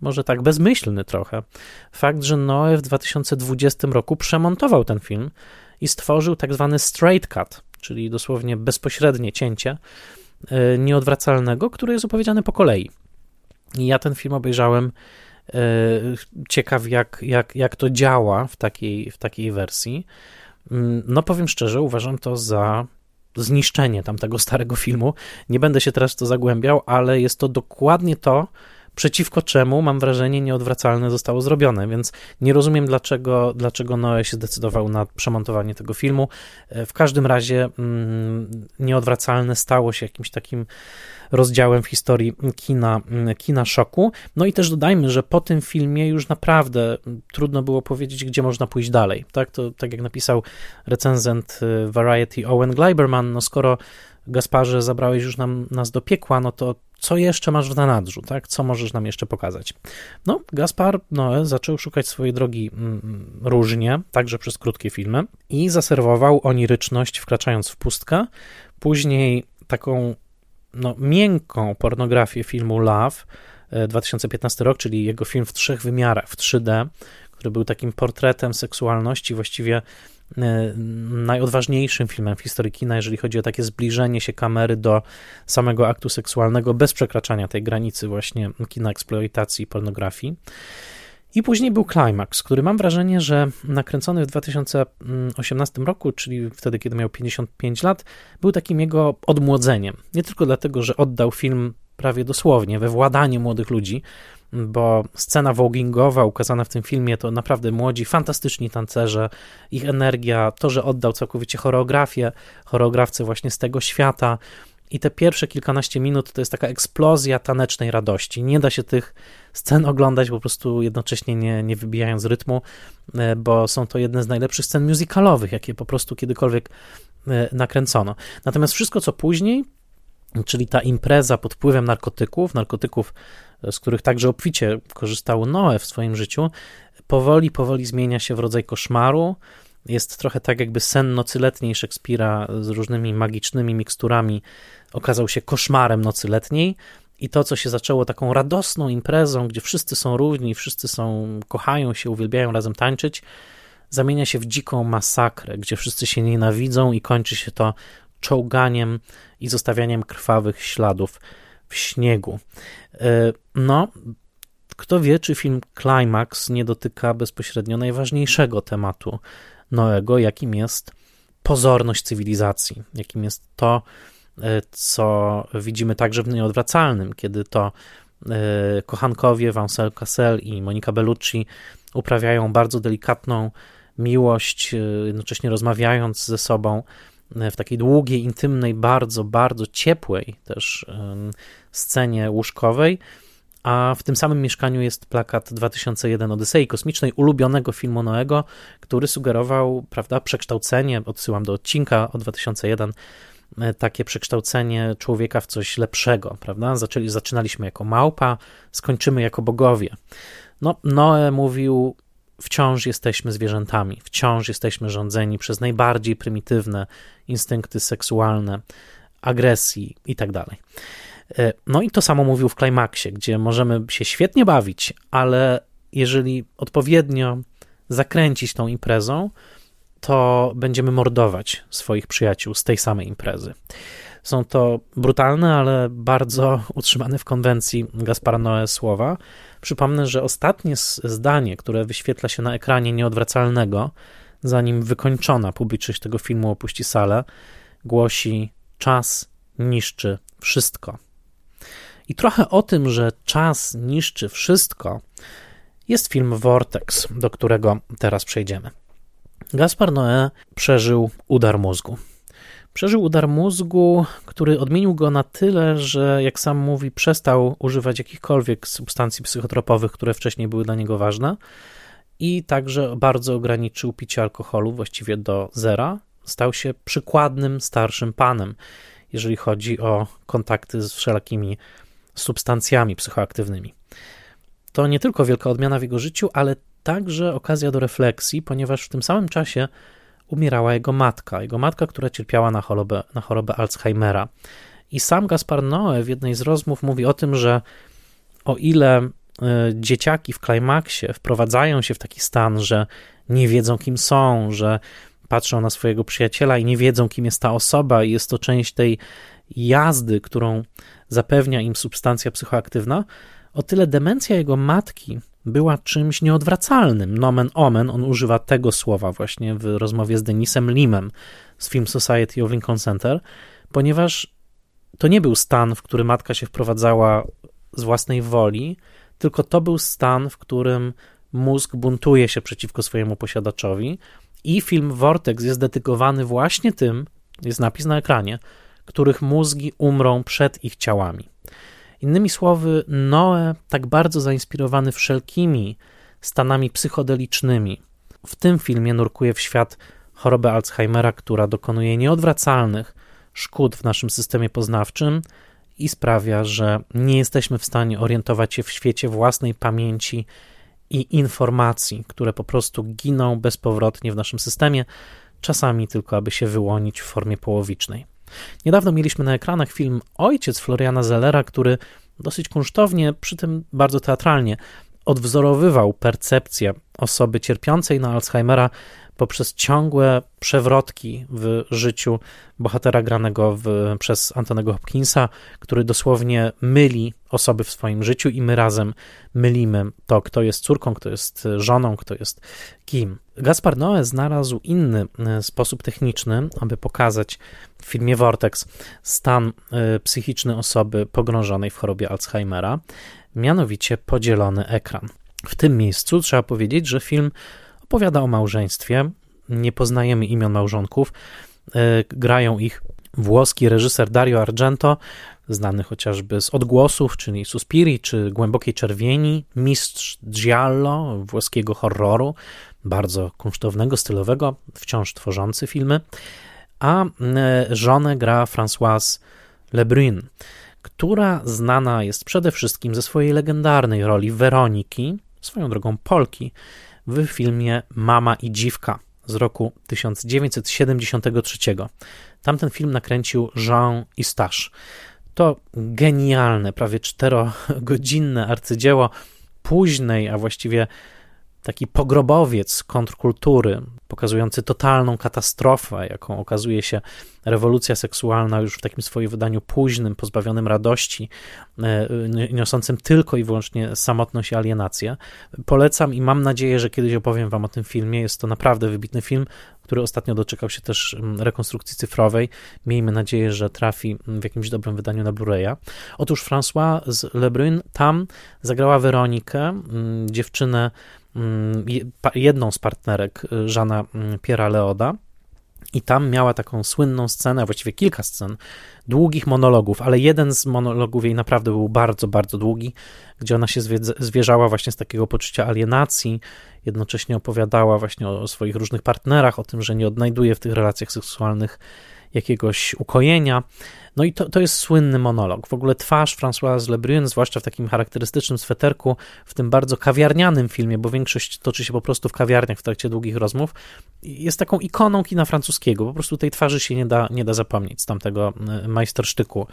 może tak bezmyślny trochę, fakt, że Noe w 2020 roku przemontował ten film i stworzył tak zwany straight cut, czyli dosłownie bezpośrednie cięcie e, nieodwracalnego, które jest opowiedziane po kolei. I ja ten film obejrzałem ciekaw, jak, jak, jak to działa w takiej, w takiej wersji. Mm, no, powiem szczerze, uważam to za zniszczenie tamtego starego filmu. Nie będę się teraz w to zagłębiał, ale jest to dokładnie to, przeciwko czemu, mam wrażenie, nieodwracalne zostało zrobione, więc nie rozumiem, dlaczego, dlaczego Noe się zdecydował na przemontowanie tego filmu. E, w każdym razie mm, nieodwracalne stało się jakimś takim rozdziałem w historii kina, mm, kina szoku. No i też dodajmy, że po tym filmie już naprawdę trudno było powiedzieć, gdzie można pójść dalej. Tak, to, tak jak napisał recenzent e, Variety Owen Gleiberman, no skoro Gasparze zabrałeś już nam, nas do piekła, no to co jeszcze masz w zanadrzu, tak? Co możesz nam jeszcze pokazać? No, Gaspar Noé zaczął szukać swojej drogi mm, mm, różnie, także przez krótkie filmy i zaserwował oniryczność wkraczając w pustkę, później taką no, miękką pornografię filmu Love, 2015 rok, czyli jego film w trzech wymiarach, w 3D, który był takim portretem seksualności, właściwie e, najodważniejszym filmem w historii kina, jeżeli chodzi o takie zbliżenie się kamery do samego aktu seksualnego bez przekraczania tej granicy właśnie kina eksploitacji i pornografii. I później był Climax, który mam wrażenie, że nakręcony w 2018 roku, czyli wtedy, kiedy miał 55 lat, był takim jego odmłodzeniem. Nie tylko dlatego, że oddał film prawie dosłownie we władanie młodych ludzi, bo scena vogingowa ukazana w tym filmie to naprawdę młodzi, fantastyczni tancerze, ich energia, to, że oddał całkowicie choreografię, choreografce właśnie z tego świata, i te pierwsze kilkanaście minut to jest taka eksplozja tanecznej radości. Nie da się tych scen oglądać po prostu jednocześnie nie, nie wybijając rytmu, e, bo są to jedne z najlepszych scen musicalowych, jakie po prostu kiedykolwiek e, nakręcono. Natomiast wszystko, co później, czyli ta impreza pod wpływem narkotyków, narkotyków, e, z których także obficie korzystał Noe w swoim życiu, powoli, powoli zmienia się w rodzaj koszmaru, jest trochę tak, jakby sen nocy letniej Szekspira z różnymi magicznymi miksturami okazał się koszmarem nocy letniej. I to, co się zaczęło taką radosną imprezą, gdzie wszyscy są równi, wszyscy są, kochają się, uwielbiają razem tańczyć, zamienia się w dziką masakrę, gdzie wszyscy się nienawidzą i kończy się to czołganiem i zostawianiem krwawych śladów w śniegu. E, no, kto wie, czy film Climax nie dotyka bezpośrednio najważniejszego tematu Noego, jakim jest pozorność cywilizacji, jakim jest to, e, co widzimy także w Nieodwracalnym, kiedy to e, kochankowie Vincent Cassel i Monika Bellucci uprawiają bardzo delikatną miłość, jednocześnie rozmawiając ze sobą w takiej długiej, intymnej, bardzo, bardzo ciepłej też scenie łóżkowej, a w tym samym mieszkaniu jest plakat 2001 Odysei Kosmicznej, ulubionego filmu Noego, który sugerował, prawda, przekształcenie, odsyłam do odcinka o 2001, e, takie przekształcenie człowieka w coś lepszego, prawda? Zaczęli, zaczynaliśmy jako małpa, skończymy jako bogowie. No, Noe mówił, wciąż jesteśmy zwierzętami, wciąż jesteśmy rządzeni przez najbardziej prymitywne instynkty seksualne, agresji i tak. E, no i to samo mówił w Climaxie, gdzie możemy się świetnie bawić, ale jeżeli odpowiednio zakręcić tą imprezą, to będziemy mordować swoich przyjaciół z tej samej imprezy. Są to brutalne, ale bardzo utrzymane w konwencji Gaspara Noé słowa. Przypomnę, że ostatnie zdanie, które wyświetla się na ekranie nieodwracalnego, zanim wykończona publiczność tego filmu opuści salę, głosi: Czas niszczy wszystko. I trochę o tym, że czas niszczy wszystko, jest film Vortex, do którego teraz przejdziemy. Gaspar Noé przeżył udar mózgu. Przeżył udar mózgu, który odmienił go na tyle, że, jak sam mówi, przestał używać jakichkolwiek substancji psychotropowych, które wcześniej były dla niego ważne, i także bardzo ograniczył picie alkoholu, właściwie do zera. Stał się przykładnym starszym panem, jeżeli chodzi o kontakty z wszelakimi substancjami psychoaktywnymi. To nie tylko wielka odmiana w jego życiu, ale także okazja do refleksji, ponieważ w tym samym czasie umierała jego matka, jego matka, która cierpiała na chorobę, na chorobę Alzheimera. I sam Gaspar Noé w jednej z rozmów mówi o tym, że o ile e, dzieciaki w klimaksie wprowadzają się w taki stan, że nie wiedzą, kim są, że patrzą na swojego przyjaciela i nie wiedzą, kim jest ta osoba, i jest to część tej jazdy, którą zapewnia im substancja psychoaktywna, o tyle demencja jego matki była czymś nieodwracalnym. Nomen omen, on używa tego słowa właśnie w rozmowie z Denisem Limem z Film Society of Lincoln Center, ponieważ to nie był stan, w który matka się wprowadzała z własnej woli, tylko to był stan, w którym mózg buntuje się przeciwko swojemu posiadaczowi i film Vortex jest dedykowany właśnie tym, jest napis na ekranie, których mózgi umrą przed ich ciałami. Innymi słowy, Noe, tak bardzo zainspirowany wszelkimi stanami psychodelicznymi, w tym filmie nurkuje w świat choroby Alzheimera, która dokonuje nieodwracalnych szkód w naszym systemie poznawczym i sprawia, że nie jesteśmy w stanie orientować się w świecie własnej pamięci i informacji, które po prostu giną bezpowrotnie w naszym systemie, czasami tylko aby się wyłonić w formie połowicznej. Niedawno mieliśmy na ekranach film Ojciec Floriana Zellera, który dosyć kunsztownie, przy tym bardzo teatralnie, odwzorowywał percepcję osoby cierpiącej na Alzheimera poprzez ciągłe przewrotki w życiu bohatera granego w, przez Antonego Hopkinsa, który dosłownie myli osoby w swoim życiu i my razem mylimy to, kto jest córką, kto jest żoną, kto jest kim. Gaspar Noé znalazł inny e, sposób techniczny, aby pokazać w filmie Vortex stan e, psychiczny osoby pogrążonej w chorobie Alzheimera, mianowicie podzielony ekran. W tym miejscu trzeba powiedzieć, że film opowiada o małżeństwie. Nie poznajemy imion małżonków. E, grają ich włoski reżyser Dario Argento, znany chociażby z odgłosów, czyli Suspiri, czy Głębokiej Czerwieni, mistrz giallo, włoskiego horroru, bardzo kunsztownego, stylowego, wciąż tworzący filmy, a żonę gra Françoise Lebrun, która znana jest przede wszystkim ze swojej legendarnej roli Weroniki, swoją drogą Polki, w filmie Mama i Dziwka z roku 1973. Tamten film nakręcił Jean Eustache. To genialne, prawie czterogodzinne arcydzieło późnej, a właściwie taki pogrobowiec kontrkultury, pokazujący totalną katastrofę, jaką okazuje się rewolucja seksualna już w takim swoim wydaniu późnym, pozbawionym radości, e, niosącym tylko i wyłącznie samotność i alienację. Polecam i mam nadzieję, że kiedyś opowiem Wam o tym filmie. Jest to naprawdę wybitny film, który ostatnio doczekał się też mm, rekonstrukcji cyfrowej. Miejmy nadzieję, że trafi w jakimś dobrym wydaniu na Blu-raya. Otóż François z Lebrun tam zagrała Weronikę, mm, dziewczynę, mm, jedną z partnerek y, Żana Piera Leoda. I tam miała taką słynną scenę, a właściwie kilka scen, długich monologów, ale jeden z monologów jej naprawdę był bardzo, bardzo długi, gdzie ona się zwierzała właśnie z takiego poczucia alienacji, jednocześnie opowiadała właśnie o swoich różnych partnerach, o tym, że nie odnajduje w tych relacjach seksualnych jakiegoś ukojenia. No i to, to jest słynny monolog. W ogóle twarz Françoise Lebrun, zwłaszcza w takim charakterystycznym sweterku, w tym bardzo kawiarnianym filmie, bo większość toczy się po prostu w kawiarniach w trakcie długich rozmów, jest taką ikoną kina francuskiego. Po prostu tej twarzy się nie da, nie da zapomnieć z tamtego e, majstersztyku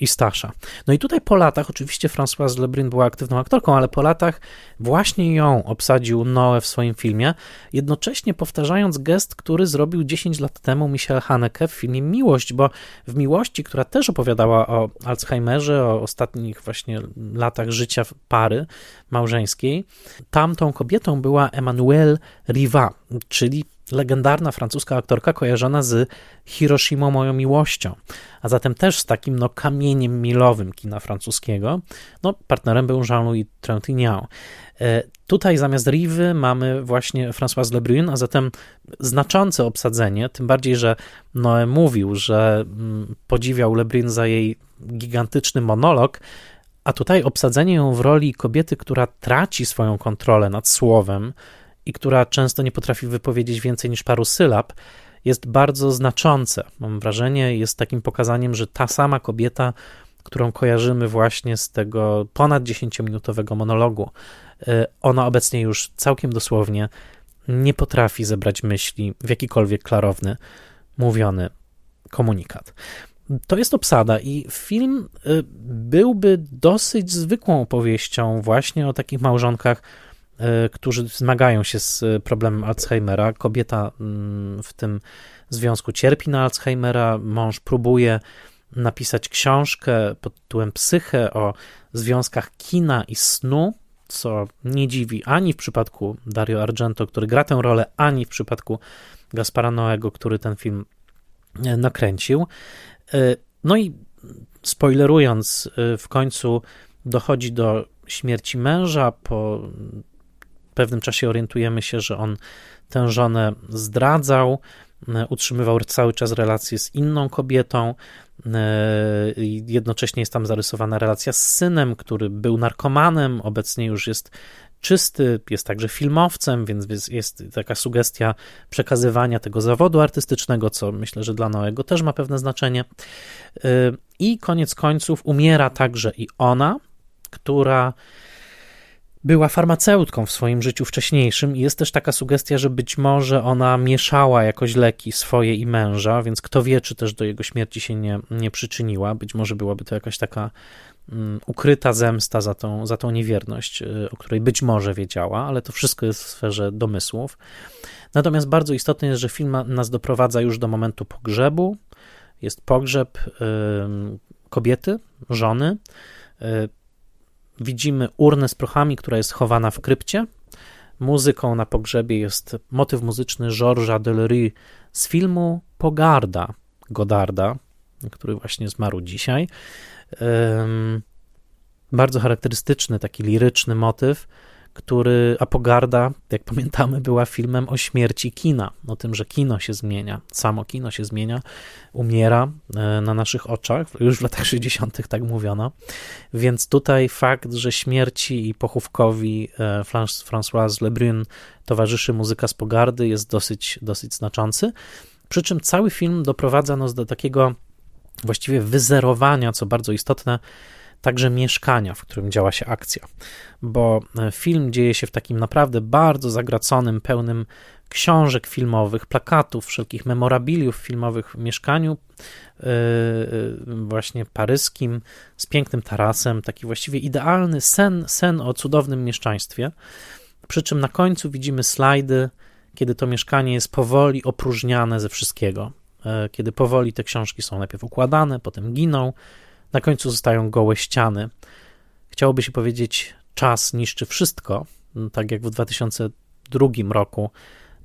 i Stasza. No i tutaj po latach, oczywiście Françoise Lebrun była aktywną aktorką, ale po latach właśnie ją obsadził Noe w swoim filmie, jednocześnie powtarzając gest, który zrobił 10 lat temu Michel Haneke w filmie Miłość, bo w Miłości która też opowiadała o Alzheimerze, o ostatnich właśnie latach życia pary małżeńskiej. Tamtą kobietą była Emmanuelle Riva, czyli legendarna francuska aktorka kojarzona z Hiroshima moją miłością, a zatem też z takim no, kamieniem milowym kina francuskiego. No, partnerem był Jean-Louis Trintignant. E, tutaj zamiast Rivy mamy właśnie Françoise Lebrun, a zatem znaczące obsadzenie, tym bardziej, że Noé mówił, że mm, podziwiał Lebrun za jej gigantyczny monolog, a tutaj obsadzenie ją w roli kobiety, która traci swoją kontrolę nad słowem i która często nie potrafi wypowiedzieć więcej niż paru sylab, jest bardzo znaczące. Mam wrażenie, jest takim pokazaniem, że ta sama kobieta, którą kojarzymy właśnie z tego ponad 10-minutowego monologu, y, ona obecnie już całkiem dosłownie nie potrafi zebrać myśli w jakikolwiek klarowny, mówiony komunikat. To jest obsada i film y, byłby dosyć zwykłą opowieścią właśnie o takich małżonkach, którzy zmagają się z problemem Alzheimera. Kobieta mm, w tym związku cierpi na Alzheimera, mąż próbuje napisać książkę pod tytułem Psyche o związkach kina i snu, co nie dziwi ani w przypadku Dario Argento, który gra tę rolę, ani w przypadku Gaspara Noego, który ten film e, nakręcił. E, no i spoilerując, e, w końcu dochodzi do śmierci męża. Po pewnym czasie orientujemy się, że on tę żonę zdradzał, utrzymywał cały czas relacje z inną kobietą. Jednocześnie jest tam zarysowana relacja z synem, który był narkomanem, obecnie już jest czysty, jest także filmowcem, więc jest taka sugestia przekazywania tego zawodu artystycznego, co myślę, że dla Noego też ma pewne znaczenie. Y, I koniec końców umiera także i ona, która była farmaceutką w swoim życiu wcześniejszym i jest też taka sugestia, że być może ona mieszała jakoś leki swoje i męża, więc kto wie, czy też do jego śmierci się nie, nie przyczyniła. Być może byłaby to jakaś taka um, ukryta zemsta za tą, za tą niewierność, y, o której być może wiedziała, ale to wszystko jest w sferze domysłów. Natomiast bardzo istotne jest, że film nas doprowadza już do momentu pogrzebu. Jest pogrzeb y, kobiety, żony. Widzimy urnę z prochami, która jest chowana w krypcie. Muzyką na pogrzebie jest motyw muzyczny Georgesa Delery z filmu Pogarda Godarda, który właśnie zmarł dzisiaj. Bardzo charakterystyczny, taki liryczny motyw który Apogarda, jak pamiętamy, była filmem o śmierci kina, o tym, że kino się zmienia, samo kino się zmienia, umiera e, na naszych oczach, już w latach 60. tak mówiono, więc tutaj fakt, że śmierci i pochówkowi e, François Lebrun towarzyszy muzyka z Pogardy jest dosyć, dosyć znaczący, przy czym cały film doprowadza nas do takiego właściwie wyzerowania, co bardzo istotne, także mieszkania, w którym działa się akcja, bo e, film dzieje się w takim naprawdę bardzo zagraconym, pełnym książek filmowych, plakatów, wszelkich memorabiliów filmowych w mieszkaniu e, e, właśnie paryskim, z pięknym tarasem, taki właściwie idealny sen, sen o cudownym mieszczaństwie, przy czym na końcu widzimy slajdy, kiedy to mieszkanie jest powoli opróżniane ze wszystkiego, kiedy powoli te książki są najpierw układane, potem giną, na końcu zostają gołe ściany. Chciałoby się powiedzieć, czas niszczy wszystko, tak jak w 2002 roku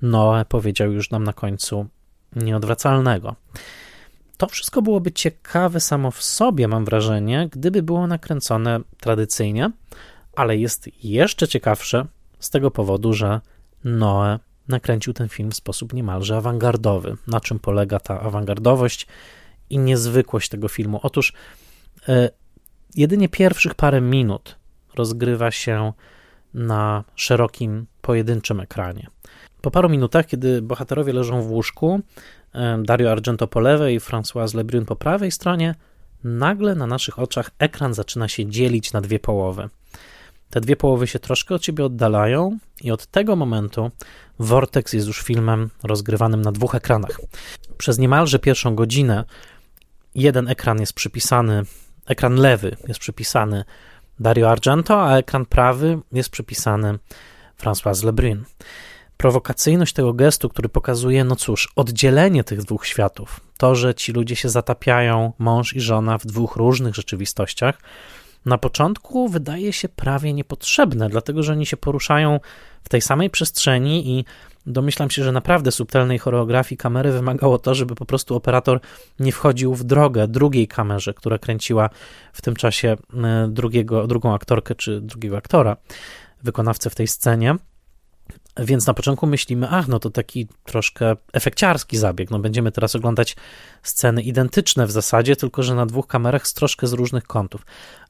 Noe powiedział już nam na końcu nieodwracalnego. To wszystko byłoby ciekawe samo w sobie, mam wrażenie, gdyby było nakręcone tradycyjnie, ale jest jeszcze ciekawsze z tego powodu, że Noe nakręcił ten film w sposób niemalże awangardowy. Na czym polega ta awangardowość i niezwykłość tego filmu? Otóż jedynie pierwszych parę minut rozgrywa się na szerokim, pojedynczym ekranie. Po paru minutach, kiedy bohaterowie leżą w łóżku, e, Dario Argento po lewej François Lebrun po prawej stronie, nagle na naszych oczach ekran zaczyna się dzielić na dwie połowy. Te dwie połowy się troszkę od siebie oddalają, i od tego momentu Vortex jest już filmem rozgrywanym na dwóch ekranach. Przez niemalże pierwszą godzinę jeden ekran jest przypisany ekran lewy jest przypisany Dario Argento, a ekran prawy jest przypisany François Lebrun. Prowokacyjność tego gestu, który pokazuje, no cóż, oddzielenie tych dwóch światów, to, że ci ludzie się zatapiają, mąż i żona, w dwóch różnych rzeczywistościach, na początku wydaje się prawie niepotrzebne, dlatego że oni się poruszają w tej samej przestrzeni i domyślam się, że naprawdę subtelnej choreografii kamery wymagało to, żeby po prostu operator nie wchodził w drogę drugiej kamerze, która kręciła w tym czasie e, drugiego, drugą aktorkę czy drugiego aktora, wykonawcę w tej scenie. Więc na początku myślimy, ach, no to taki troszkę efekciarski zabieg. No będziemy teraz oglądać sceny identyczne w zasadzie, tylko że na dwóch kamerach z troszkę z różnych kątów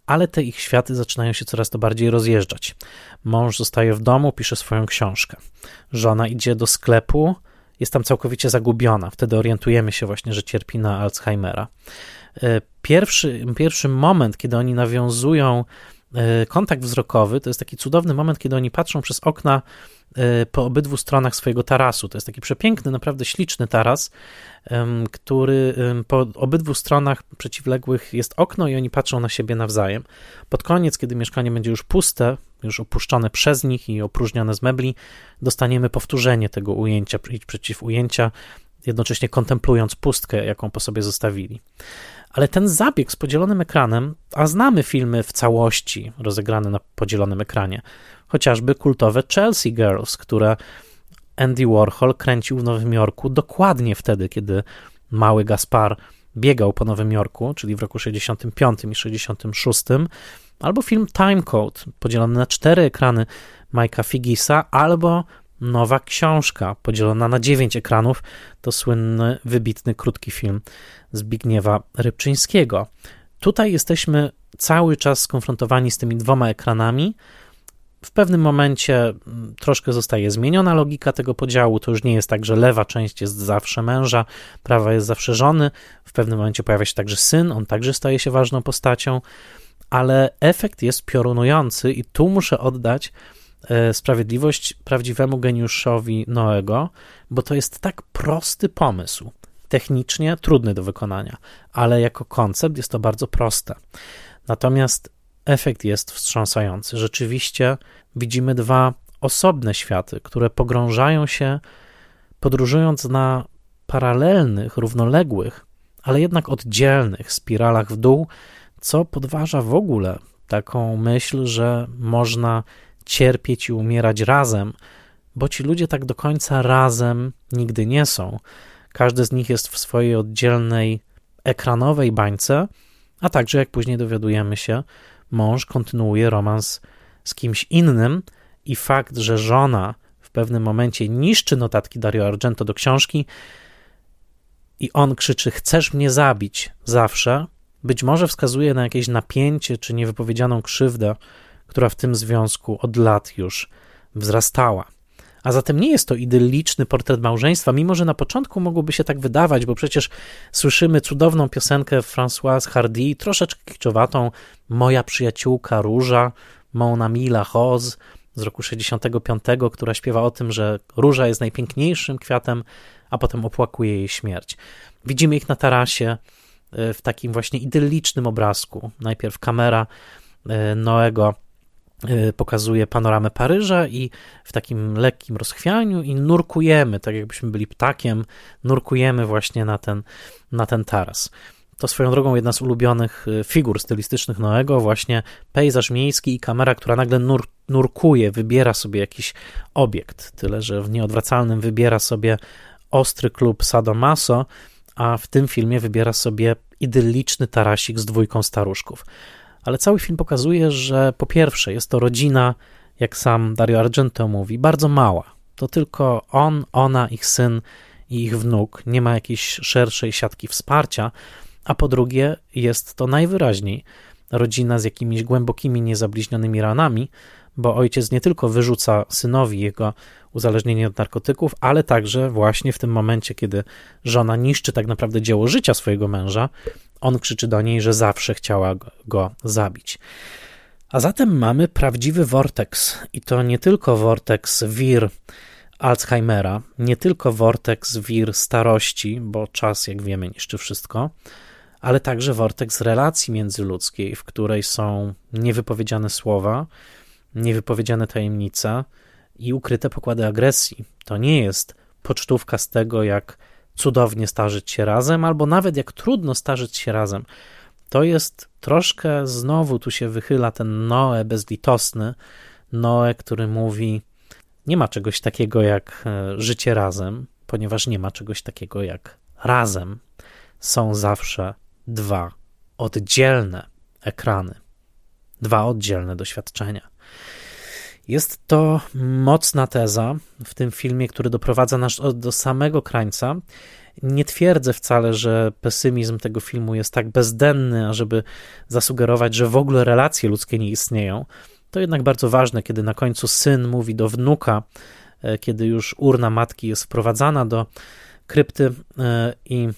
ale te ich światy zaczynają się coraz to bardziej rozjeżdżać. Mąż zostaje w domu, pisze swoją książkę. Żona idzie do sklepu, jest tam całkowicie zagubiona. Wtedy orientujemy się właśnie, że cierpi na Alzheimera. E, pierwszy, pierwszy moment, kiedy oni nawiązują kontakt wzrokowy, to jest taki cudowny moment, kiedy oni patrzą przez okna e, po obydwu stronach swojego tarasu. To jest taki przepiękny, naprawdę śliczny taras, który po obydwu stronach przeciwległych jest okno i oni patrzą na siebie nawzajem. Pod koniec, kiedy mieszkanie będzie już puste, już opuszczone przez nich i opróżnione z mebli, dostaniemy powtórzenie tego ujęcia, przeciw ujęcia, jednocześnie kontemplując pustkę, jaką po sobie zostawili. Ale ten zabieg z podzielonym ekranem, a znamy filmy w całości rozegrane na podzielonym ekranie, chociażby kultowe Chelsea Girls, które Andy Warhol kręcił w Nowym Jorku dokładnie wtedy, kiedy mały Gaspar biegał po Nowym Jorku, czyli w roku 65 i 66, albo film Timecode, podzielony na cztery ekrany Mike'a Figisa, albo nowa książka, podzielona na dziewięć ekranów, to słynny, wybitny, krótki film Zbigniewa Rybczyńskiego. Tutaj jesteśmy cały czas skonfrontowani z tymi dwoma ekranami, w pewnym momencie mm, troszkę zostaje zmieniona logika tego podziału. To już nie jest tak, że lewa część jest zawsze męża, prawa jest zawsze żony. W pewnym momencie pojawia się także syn, on także staje się ważną postacią, ale efekt jest piorunujący i tu muszę oddać sprawiedliwość prawdziwemu geniuszowi Noego, bo to jest tak prosty pomysł. Technicznie trudny do wykonania, ale jako koncept jest to bardzo proste. Natomiast efekt jest wstrząsający. Rzeczywiście widzimy dwa osobne światy, które pogrążają się, podróżując na paralelnych, równoległych, ale jednak oddzielnych spiralach w dół, co podważa w ogóle taką myśl, że można cierpieć i umierać razem, bo ci ludzie tak do końca razem nigdy nie są. Każdy z nich jest w swojej oddzielnej ekranowej bańce, a także, jak później dowiadujemy się, mąż kontynuuje romans z kimś innym i fakt, że żona w pewnym momencie niszczy notatki Dario Argento do książki i on krzyczy: Chcesz mnie zabić zawsze, być może wskazuje na jakieś napięcie czy niewypowiedzianą krzywdę, która w tym związku od lat już wzrastała. A zatem nie jest to idylliczny portret małżeństwa, mimo że na początku mogłoby się tak wydawać, bo przecież słyszymy cudowną piosenkę Françoise Hardy, troszeczkę kiczowatą, Moja przyjaciółka Róża, Mon ami la rose z roku 65, która śpiewa o tym, że róża jest najpiękniejszym kwiatem, a potem opłakuje jej śmierć. Widzimy ich na tarasie e, w takim właśnie idyllicznym obrazku. Najpierw kamera e, Noego pokazuje panoramę Paryża i w takim lekkim rozchwianiu i nurkujemy, tak jakbyśmy byli ptakiem, nurkujemy właśnie na ten, na ten taras. To swoją drogą jedna z ulubionych y, figur stylistycznych Noego, właśnie pejzaż miejski i kamera, która nagle nur, nurkuje, wybiera sobie jakiś obiekt, tyle że w nieodwracalnym wybiera sobie ostry klub Sadomaso, a w tym filmie wybiera sobie idylliczny tarasik z dwójką staruszków ale cały film pokazuje, że po pierwsze jest to rodzina, jak sam Dario Argento mówi, bardzo mała. To tylko on, ona, ich syn i ich wnuk, nie ma jakiejś szerszej siatki wsparcia, a po drugie jest to najwyraźniej rodzina z jakimiś głębokimi, niezabliźnionymi ranami, bo ojciec nie tylko wyrzuca synowi jego uzależnienie od narkotyków, ale także właśnie w tym momencie, kiedy żona niszczy tak naprawdę dzieło życia swojego męża, on krzyczy do niej, że zawsze chciała go zabić. A zatem mamy prawdziwy vortex i to nie tylko vortex wir Alzheimera, nie tylko vortex wir starości, bo czas, jak wiemy, niszczy wszystko, ale także vortex relacji międzyludzkiej, w której są niewypowiedziane słowa, niewypowiedziane tajemnice i ukryte pokłady agresji. To nie jest pocztówka z tego, jak cudownie starzyć się razem, albo nawet jak trudno starzyć się razem. To jest troszkę, znowu tu się wychyla ten Noe bezlitosny, Noe, który mówi, nie ma czegoś takiego jak e, życie razem, ponieważ nie ma czegoś takiego jak razem. Są zawsze dwa oddzielne ekrany, dwa oddzielne doświadczenia. Jest to mocna teza w tym filmie, który doprowadza nas do samego krańca. Nie twierdzę wcale, że pesymizm tego filmu jest tak bezdenny, ażeby zasugerować, że w ogóle relacje ludzkie nie istnieją. To jednak bardzo ważne, kiedy na końcu syn mówi do wnuka, e, kiedy już urna matki jest wprowadzana do krypty e, i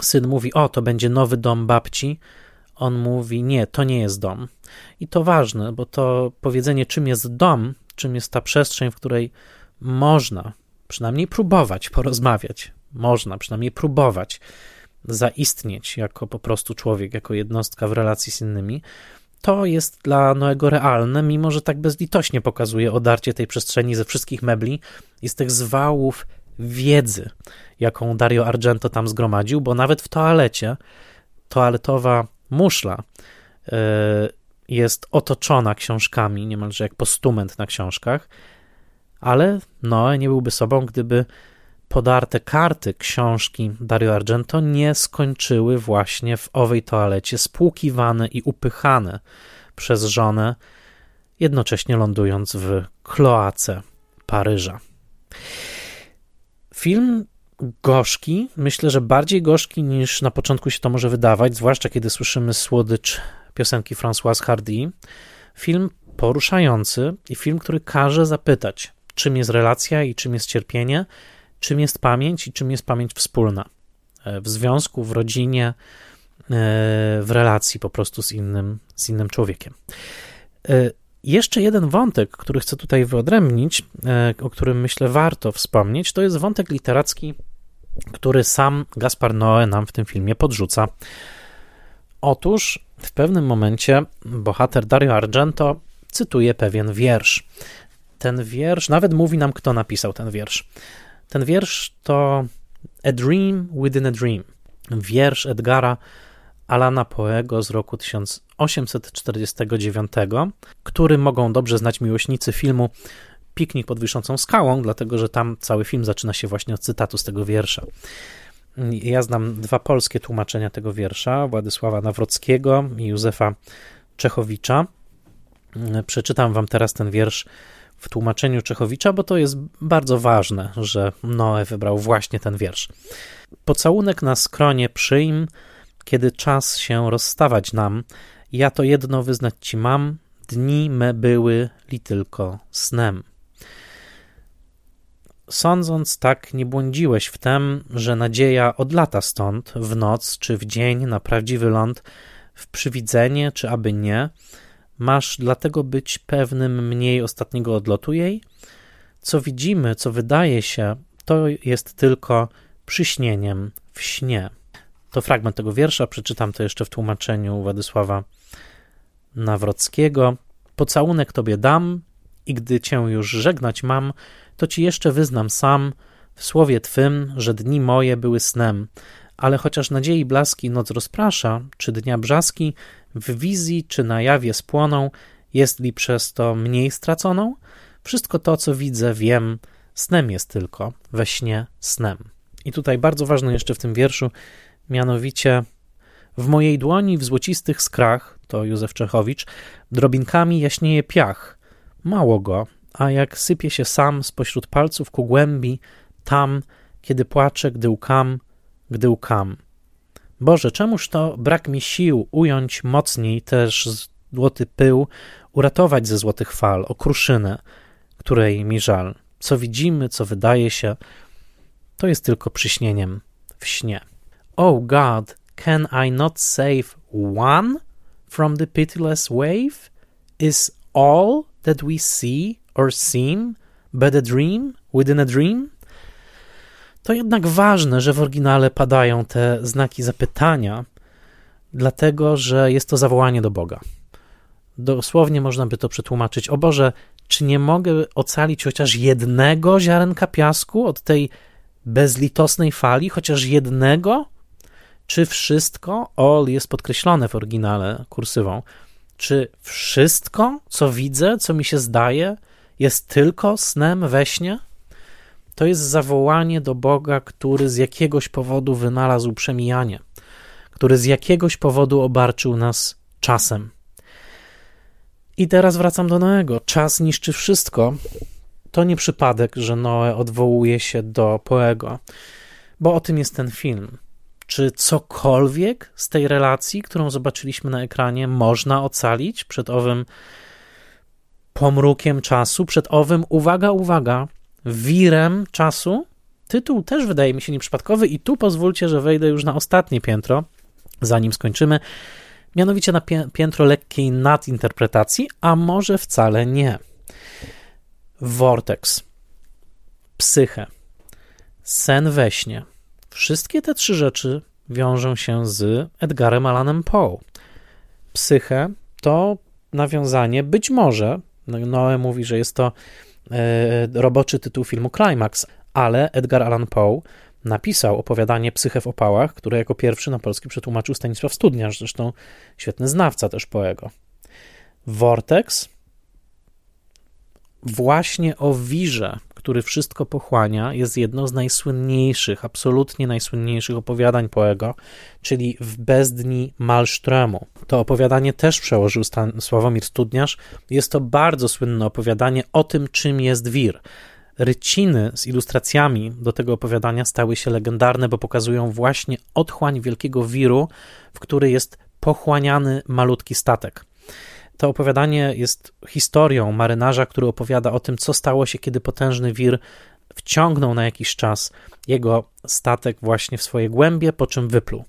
syn mówi: O, to będzie nowy dom babci. On mówi: Nie, to nie jest dom. I to ważne, bo to powiedzenie, czym jest dom, czym jest ta przestrzeń, w której można przynajmniej próbować porozmawiać, można przynajmniej próbować zaistnieć jako po prostu człowiek, jako jednostka w relacji z innymi, to jest dla Noego realne, mimo że tak bezlitośnie pokazuje odarcie tej przestrzeni ze wszystkich mebli i z tych zwałów wiedzy, jaką Dario Argento tam zgromadził, bo nawet w toalecie toaletowa muszla e, jest otoczona książkami, niemalże jak postument na książkach, ale Noe nie byłby sobą, gdyby podarte karty książki Dario Argento nie skończyły właśnie w owej toalecie, spłukiwane i upychane przez żonę, jednocześnie lądując w kloace Paryża. Film gorzki, myślę, że bardziej gorzki niż na początku się to może wydawać, zwłaszcza kiedy słyszymy słodycz piosenki Françoise Hardy. Film poruszający i film, który każe zapytać, czym jest relacja i czym jest cierpienie, czym jest pamięć i czym jest pamięć wspólna e, w związku, w rodzinie, e, w relacji po prostu z innym, z innym człowiekiem. E, jeszcze jeden wątek, który chcę tutaj wyodrębnić, o którym myślę warto wspomnieć, to jest wątek literacki, który sam Gaspar Noé nam w tym filmie podrzuca. Otóż w pewnym momencie bohater Dario Argento cytuje pewien wiersz. Ten wiersz, nawet mówi nam, kto napisał ten wiersz. Ten wiersz to A Dream Within a Dream. Wiersz Edgara Alana Poego z roku 1849, który mogą dobrze znać miłośnicy filmu Piknik pod wiszącą skałą, dlatego że tam cały film zaczyna się właśnie od cytatu z tego wiersza. Ja znam dwa polskie tłumaczenia tego wiersza, Władysława Nawrockiego i Józefa Czechowicza. Przeczytam wam teraz ten wiersz w tłumaczeniu Czechowicza, bo to jest bardzo ważne, że Noe wybrał właśnie ten wiersz. Pocałunek na skronie przyjm, kiedy czas się rozstawać nam, ja to jedno wyznać ci mam, dni me były li tylko snem. Sądząc tak, nie błądziłeś w tem, że nadzieja odlata stąd, w noc czy w dzień na prawdziwy ląd, w przywidzenie czy aby nie, masz dlatego być pewnym mniej ostatniego odlotu jej? Co widzimy, co wydaje się, to jest tylko przyśnieniem w śnie. To fragment tego wiersza, przeczytam to jeszcze w tłumaczeniu Władysława Nawrockiego. Pocałunek tobie dam i gdy cię już żegnać mam, to ci jeszcze wyznam sam w słowie twym, że dni moje były snem, ale chociaż nadziei blaski noc rozprasza, czy dnia brzaski w wizji czy na jawie spłoną, jest li przez to mniej straconą? Wszystko to, co widzę, wiem, snem jest tylko, we śnie snem. I tutaj bardzo ważne jeszcze w tym wierszu, mianowicie w mojej dłoni w złocistych skrach, to Józef Czechowicz, drobinkami jaśnieje piach. Mało go, a jak sypie się sam spośród palców ku głębi, tam, kiedy płaczę, gdy łkam, gdy łkam. Boże, czemuż to brak mi sił ująć mocniej też złoty pył, uratować ze złotych fal okruszynę, której mi żal. Co widzimy, co wydaje się, to jest tylko przyśnieniem w śnie. Oh God, can I not save one from the pitiless wave? Is all that we see or seem but a dream within a dream? To jednak ważne, że w oryginale padają te znaki zapytania, dlatego że jest to zawołanie do Boga. Dosłownie można by to przetłumaczyć: O Boże, czy nie mogę ocalić chociaż jednego ziarenka piasku od tej bezlitosnej fali, chociaż jednego? Czy wszystko, all jest podkreślone w oryginale kursywą, czy wszystko, co widzę, co mi się zdaje, jest tylko snem we śnie? To jest zawołanie do Boga, który z jakiegoś powodu wynalazł przemijanie, który z jakiegoś powodu obarczył nas czasem. I teraz wracam do Noego. Czas niszczy wszystko. To nie przypadek, że Noe odwołuje się do Poego, bo o tym jest ten film. Czy cokolwiek z tej relacji, którą zobaczyliśmy na ekranie, można ocalić przed owym pomrukiem czasu, przed owym, uwaga, uwaga, wirem czasu. Tytuł też wydaje mi się nieprzypadkowy, i tu pozwólcie, że wejdę już na ostatnie piętro, zanim skończymy. Mianowicie na piętro lekkiej nadinterpretacji, a może wcale nie. Vortex, psychę, sen we śnie. Wszystkie te trzy rzeczy wiążą się z Edgarem Allanem Poe. Psychę to nawiązanie być może, Noe mówi, że jest to E, roboczy tytuł filmu Climax, ale Edgar Allan Poe napisał opowiadanie Psyche w opałach, które jako pierwszy na polski przetłumaczył Stanisław Studniarz, zresztą świetny znawca też Poego. Vortex właśnie o wirze, który wszystko pochłania, jest jedną z najsłynniejszych, absolutnie najsłynniejszych opowiadań Poego, czyli w Bezdni Malströmu. To opowiadanie też przełożył Stan Sławomir Studniarz. Jest to bardzo słynne opowiadanie o tym, czym jest wir. Ryciny z ilustracjami do tego opowiadania stały się legendarne, bo pokazują właśnie otchłań wielkiego wiru, w który jest pochłaniany malutki statek to opowiadanie jest historią marynarza, który opowiada o tym, co stało się, kiedy potężny wir wciągnął na jakiś czas jego statek właśnie w swoje głębie, po czym wypluł.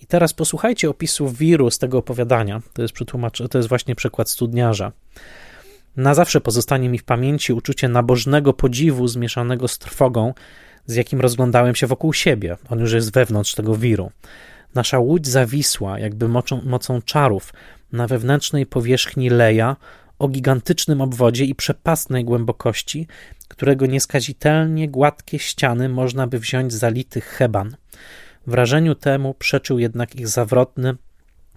I teraz posłuchajcie opisu wiru z tego opowiadania. To jest, to jest właśnie przykład studniarza. Na zawsze pozostanie mi w pamięci uczucie nabożnego podziwu zmieszanego z trwogą, z jakim rozglądałem się wokół siebie. On już jest wewnątrz tego wiru. Nasza łódź zawisła, jakby mocą, mocą czarów, na wewnętrznej powierzchni leja, o gigantycznym obwodzie i przepastnej głębokości, którego nieskazitelnie gładkie ściany można by wziąć za lity heban. Wrażeniu temu przeczył jednak ich zawrotny,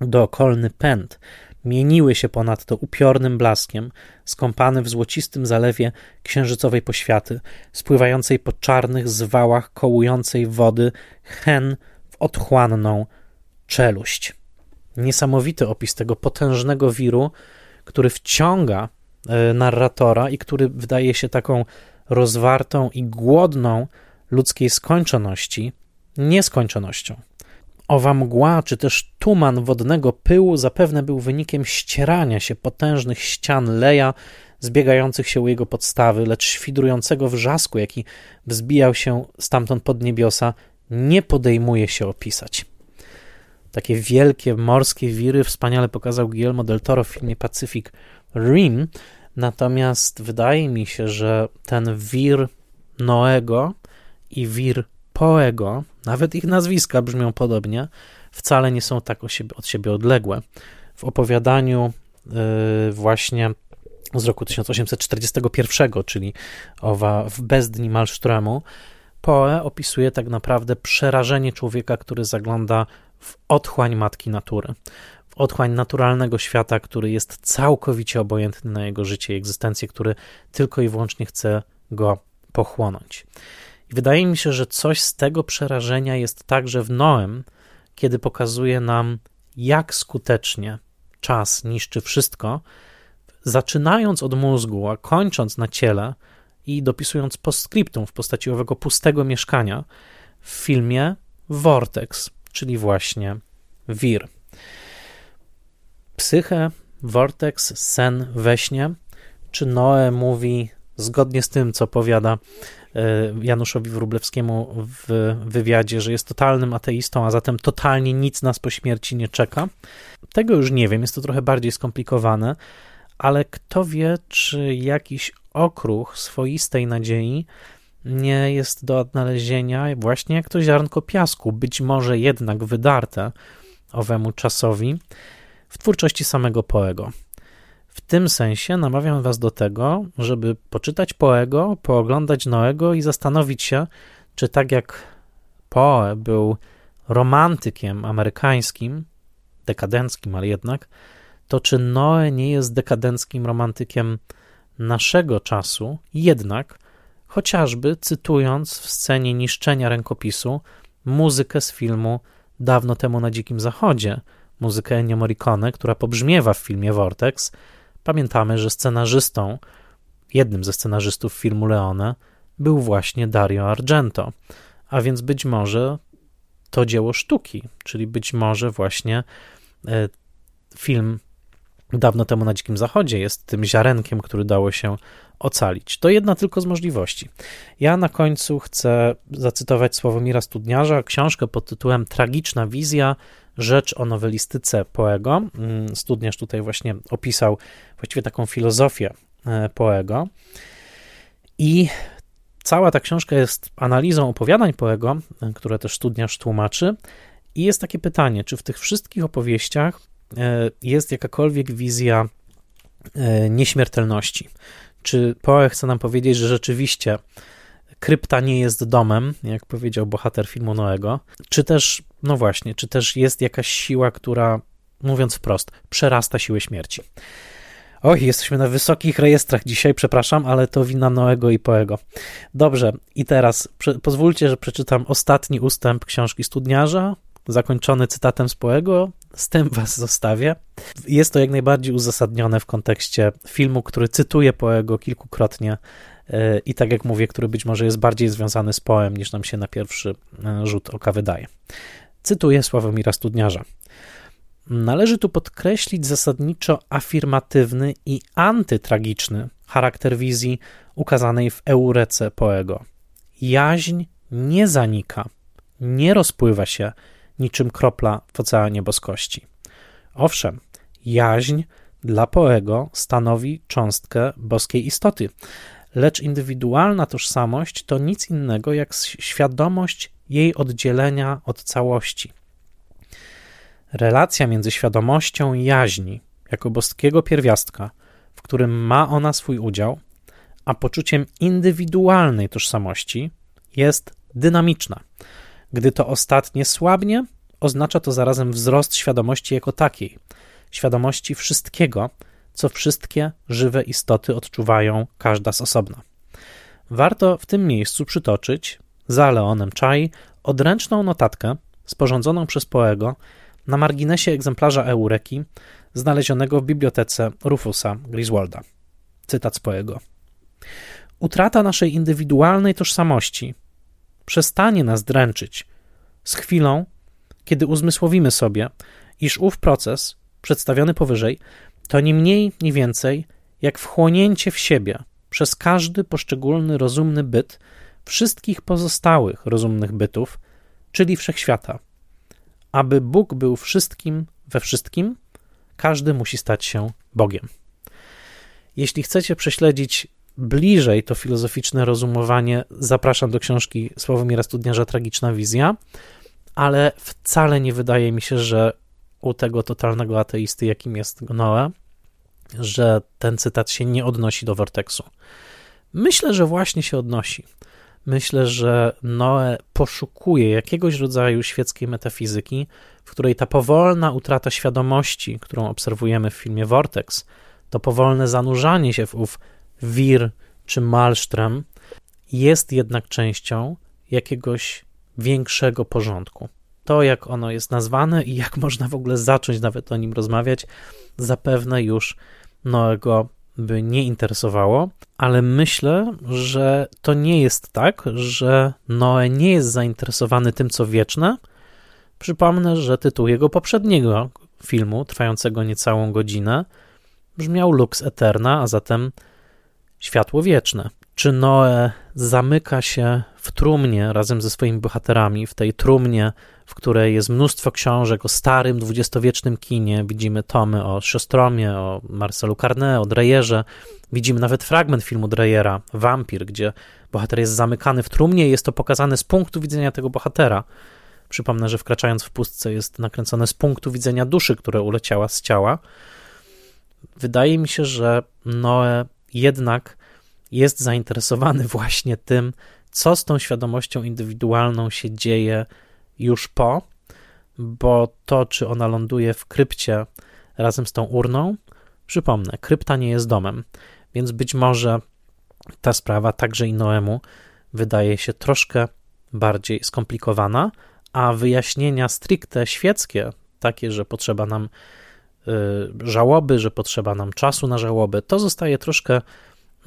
dookolny pęd. Mieniły się ponadto upiornym blaskiem, skąpane w złocistym zalewie księżycowej poświaty, spływającej po czarnych zwałach kołującej wody hen w otchłanną czeluść. Niesamowity opis tego potężnego wiru, który wciąga e, narratora i który wydaje się taką rozwartą i głodną ludzkiej skończoności, nieskończonością. Owa mgła, czy też tuman wodnego pyłu zapewne był wynikiem ścierania się potężnych ścian leja, zbiegających się u jego podstawy, lecz świdrującego wrzasku, jaki wzbijał się stamtąd pod niebiosa, nie podejmuje się opisać. Takie wielkie morskie wiry wspaniale pokazał Guillermo del Toro w filmie Pacific Rim, natomiast wydaje mi się, że ten wir Noego i wir Poego, nawet ich nazwiska brzmią podobnie, wcale nie są tak od siebie odległe. W opowiadaniu yy, właśnie z roku 1841, czyli owa w bezdni Malströmu, Poe opisuje tak naprawdę przerażenie człowieka, który zagląda w otchłań matki natury, w otchłań naturalnego świata, który jest całkowicie obojętny na jego życie i egzystencję, który tylko i wyłącznie chce go pochłonąć. I wydaje mi się, że coś z tego przerażenia jest także w Noem, kiedy pokazuje nam, jak skutecznie czas niszczy wszystko, zaczynając od mózgu, a kończąc na ciele i dopisując postscriptum w postaci owego pustego mieszkania w filmie Vortex, czyli właśnie wir. Psychę, Vortex, sen we śnie, czy Noe mówi zgodnie z tym, co powiada E, Januszowi Wróblewskiemu w wywiadzie, że jest totalnym ateistą, a zatem totalnie nic nas po śmierci nie czeka. Tego już nie wiem, jest to trochę bardziej skomplikowane, ale kto wie, czy jakiś okruch swoistej nadziei nie jest do odnalezienia właśnie jak to ziarnko piasku, być może jednak wydarte owemu czasowi w twórczości samego Poego. W tym sensie namawiam Was do tego, żeby poczytać Poego, pooglądać Noego i zastanowić się, czy tak jak Poe był romantykiem amerykańskim, dekadenckim, ale jednak, to czy Noe nie jest dekadenckim romantykiem naszego czasu, jednak chociażby cytując w scenie niszczenia rękopisu muzykę z filmu Dawno temu na Dzikim Zachodzie, muzykę Ennio Morricone, która pobrzmiewa w filmie Vortex, Pamiętamy, że scenarzystą, jednym ze scenarzystów filmu Leone, był właśnie Dario Argento, a więc być może to dzieło sztuki, czyli być może właśnie e, film dawno temu na Dzikim Zachodzie jest tym ziarenkiem, który dało się ocalić. To jedna tylko z możliwości. Ja na końcu chcę zacytować Sławomira Studniarza, książkę pod tytułem Tragiczna wizja rzecz o nowelistyce Poego. Mm, studniarz tutaj właśnie opisał właściwie taką filozofię e, Poego. I cała ta książka jest analizą opowiadań Poego, e, które też studniarz tłumaczy. I jest takie pytanie, czy w tych wszystkich opowieściach jest jakakolwiek wizja nieśmiertelności? Czy Poe chce nam powiedzieć, że rzeczywiście krypta nie jest domem, jak powiedział bohater filmu Noego, czy też, no właśnie, czy też jest jakaś siła, która, mówiąc wprost, przerasta siłę śmierci. Oj, jesteśmy na wysokich rejestrach dzisiaj, przepraszam, ale to wina Noego i Poego. Dobrze, i teraz pozwólcie, że przeczytam ostatni ustęp książki Studniarza, zakończony cytatem z Poego. Z tym was zostawię. Jest to jak najbardziej uzasadnione w kontekście filmu, który cytuje Poego kilkukrotnie E, i tak jak mówię, który być może jest bardziej związany z poem niż nam się na pierwszy e, rzut oka wydaje. Cytuję Sławomira Studniarza. należy tu podkreślić zasadniczo afirmatywny i antytragiczny charakter wizji ukazanej w Eurece Poego. Jaźń nie zanika, nie rozpływa się niczym kropla w oceanie boskości. Owszem, jaźń dla Poego stanowi cząstkę boskiej istoty, lecz indywidualna tożsamość to nic innego jak świadomość jej oddzielenia od całości. Relacja między świadomością jaźni jako boskiego pierwiastka, w którym ma ona swój udział, a poczuciem indywidualnej tożsamości jest dynamiczna. Gdy to ostatnie słabnie, oznacza to zarazem wzrost świadomości jako takiej, świadomości wszystkiego, co wszystkie żywe istoty odczuwają, każda z osobna. Warto w tym miejscu przytoczyć za Leonem Chai odręczną notatkę sporządzoną przez Poego na marginesie egzemplarza Eureki znalezionego w bibliotece Rufusa Griswolda. Cytat z Poego. Utrata naszej indywidualnej tożsamości przestanie nas dręczyć z chwilą, kiedy uzmysłowimy sobie, iż ów proces, przedstawiony powyżej, to nie mniej, nie więcej jak wchłonięcie w siebie przez każdy poszczególny rozumny byt wszystkich pozostałych rozumnych bytów, czyli wszechświata. Aby Bóg był wszystkim we wszystkim, każdy musi stać się Bogiem. Jeśli chcecie prześledzić bliżej to filozoficzne rozumowanie, zapraszam do książki Sławomira Studniarza Tragiczna Wizja, ale wcale nie wydaje mi się, że u tego totalnego ateisty, jakim jest Noe, że ten cytat się nie odnosi do Vortexu. Myślę, że właśnie się odnosi. Myślę, że Noe poszukuje jakiegoś rodzaju świeckiej metafizyki, w której ta powolna utrata świadomości, którą obserwujemy w filmie Vortex, to powolne zanurzanie się w ów wir czy malsztrem, jest jednak częścią jakiegoś większego porządku. To, jak ono jest nazwane i jak można w ogóle zacząć nawet o nim rozmawiać, zapewne już Noego by nie interesowało, ale myślę, że to nie jest tak, że Noe nie jest zainteresowany tym, co wieczne. Przypomnę, że tytuł jego poprzedniego filmu, trwającego niecałą godzinę, brzmiał Lux Eterna, a zatem Światło wieczne. Czy Noe zamyka się w trumnie razem ze swoimi bohaterami, w tej trumnie, w której jest mnóstwo książek o starym, dwudziestowiecznym kinie. Widzimy tomy o Siostromie, o Marcelu Carnet, o Dreyerze. Widzimy nawet fragment filmu Dreyera, Wampir, gdzie bohater jest zamykany w trumnie i jest to pokazane z punktu widzenia tego bohatera. Przypomnę, że wkraczając w pustce jest nakręcone z punktu widzenia duszy, która uleciała z ciała. Wydaje mi się, że Noe jednak jest zainteresowany właśnie tym, co z tą świadomością indywidualną się dzieje już po, bo to, czy ona ląduje w krypcie razem z tą urną, przypomnę, krypta nie jest domem, więc być może ta sprawa także i Noemu wydaje się troszkę bardziej skomplikowana, a wyjaśnienia stricte świeckie, takie, że potrzeba nam żałoby, że potrzeba nam czasu na żałobę, to zostaje troszkę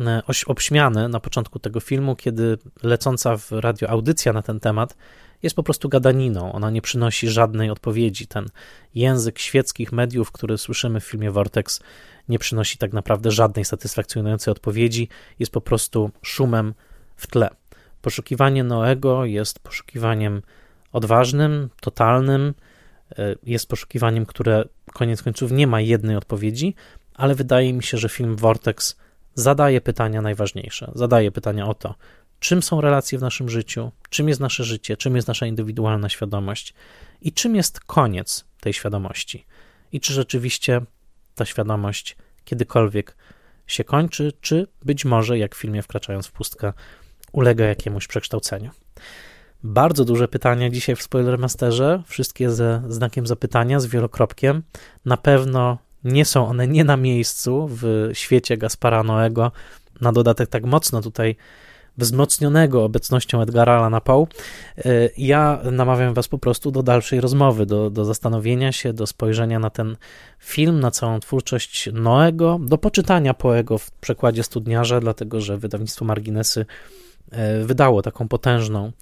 E, obśmiany na początku tego filmu, kiedy lecąca w radio audycja na ten temat jest po prostu gadaniną. Ona nie przynosi żadnej odpowiedzi. Ten język świeckich mediów, który słyszymy w filmie Vortex, nie przynosi tak naprawdę żadnej satysfakcjonującej odpowiedzi. Jest po prostu szumem w tle. Poszukiwanie Noego jest poszukiwaniem odważnym, totalnym, e, jest poszukiwaniem, które koniec końców nie ma jednej odpowiedzi, ale wydaje mi się, że film Vortex zadaje pytania najważniejsze. Zadaje pytania o to, czym są relacje w naszym życiu, czym jest nasze życie, czym jest nasza indywidualna świadomość i czym jest koniec tej świadomości. I czy rzeczywiście ta świadomość kiedykolwiek się kończy, czy być może, jak w filmie Wkraczając w pustkę, ulega jakiemuś przekształceniu. Bardzo duże pytania dzisiaj w Spoilermasterze, wszystkie ze znakiem zapytania, z wielokropkiem. Na pewno nie są one nie na miejscu w świecie Gaspara Noego, na dodatek tak mocno tutaj wzmocnionego obecnością Edgara Allana Poe, ja namawiam Was po prostu do dalszej rozmowy, do, do zastanowienia się, do spojrzenia na ten film, na całą twórczość Noego, do poczytania Poego w przekładzie studniarza, dlatego że wydawnictwo Marginesy e, wydało taką potężną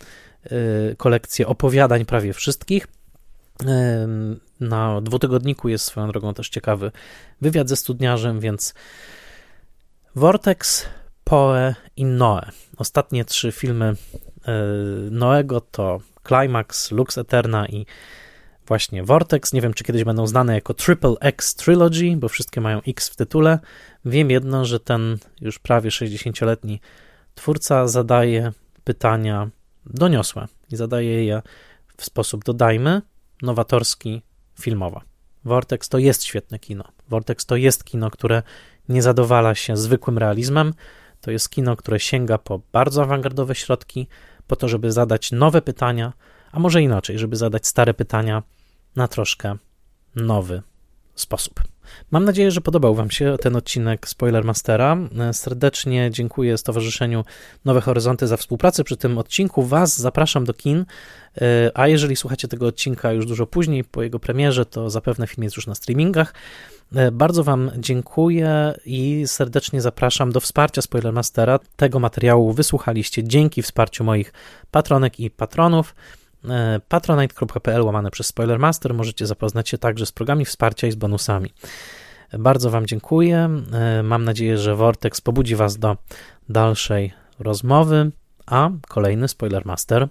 kolekcję opowiadań prawie wszystkich. Na dwutygodniku jest swoją drogą też ciekawy wywiad ze studniarzem, więc Vortex, Poe i Noe. Ostatnie trzy filmy Noego to Climax, Lux Eterna i właśnie Vortex. Nie wiem, czy kiedyś będą znane jako Triple X Trilogy, bo wszystkie mają X w tytule. Wiem jedno, że ten już prawie 60-letni twórca zadaje pytania doniosłe i zadaje je w sposób, dodajmy, nowatorski, filmowo. Vortex to jest świetne kino. Vortex to jest kino, które nie zadowala się zwykłym realizmem. To jest kino, które sięga po bardzo awangardowe środki, po to, żeby zadać nowe pytania, a może inaczej, żeby zadać stare pytania na troszkę nowy sposób. Mam nadzieję, że podobał Wam się ten odcinek Spoilermastera. Serdecznie dziękuję Stowarzyszeniu Nowe Horyzonty za współpracę przy tym odcinku. Was zapraszam do kin, a jeżeli słuchacie tego odcinka już dużo później, po jego premierze, to zapewne film jest już na streamingach. Bardzo Wam dziękuję i serdecznie zapraszam do wsparcia Spoilermastera. Tego materiału wysłuchaliście dzięki wsparciu moich patronek i patronów. E, patronite.pl łamane przez Spoilermaster. Możecie zapoznać się także z programami wsparcia i z bonusami. Bardzo Wam dziękuję. E, mam nadzieję, że Vortex pobudzi Was do dalszej rozmowy, a kolejny Spoilermaster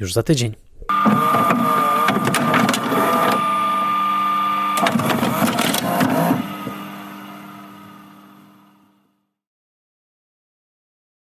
już za tydzień.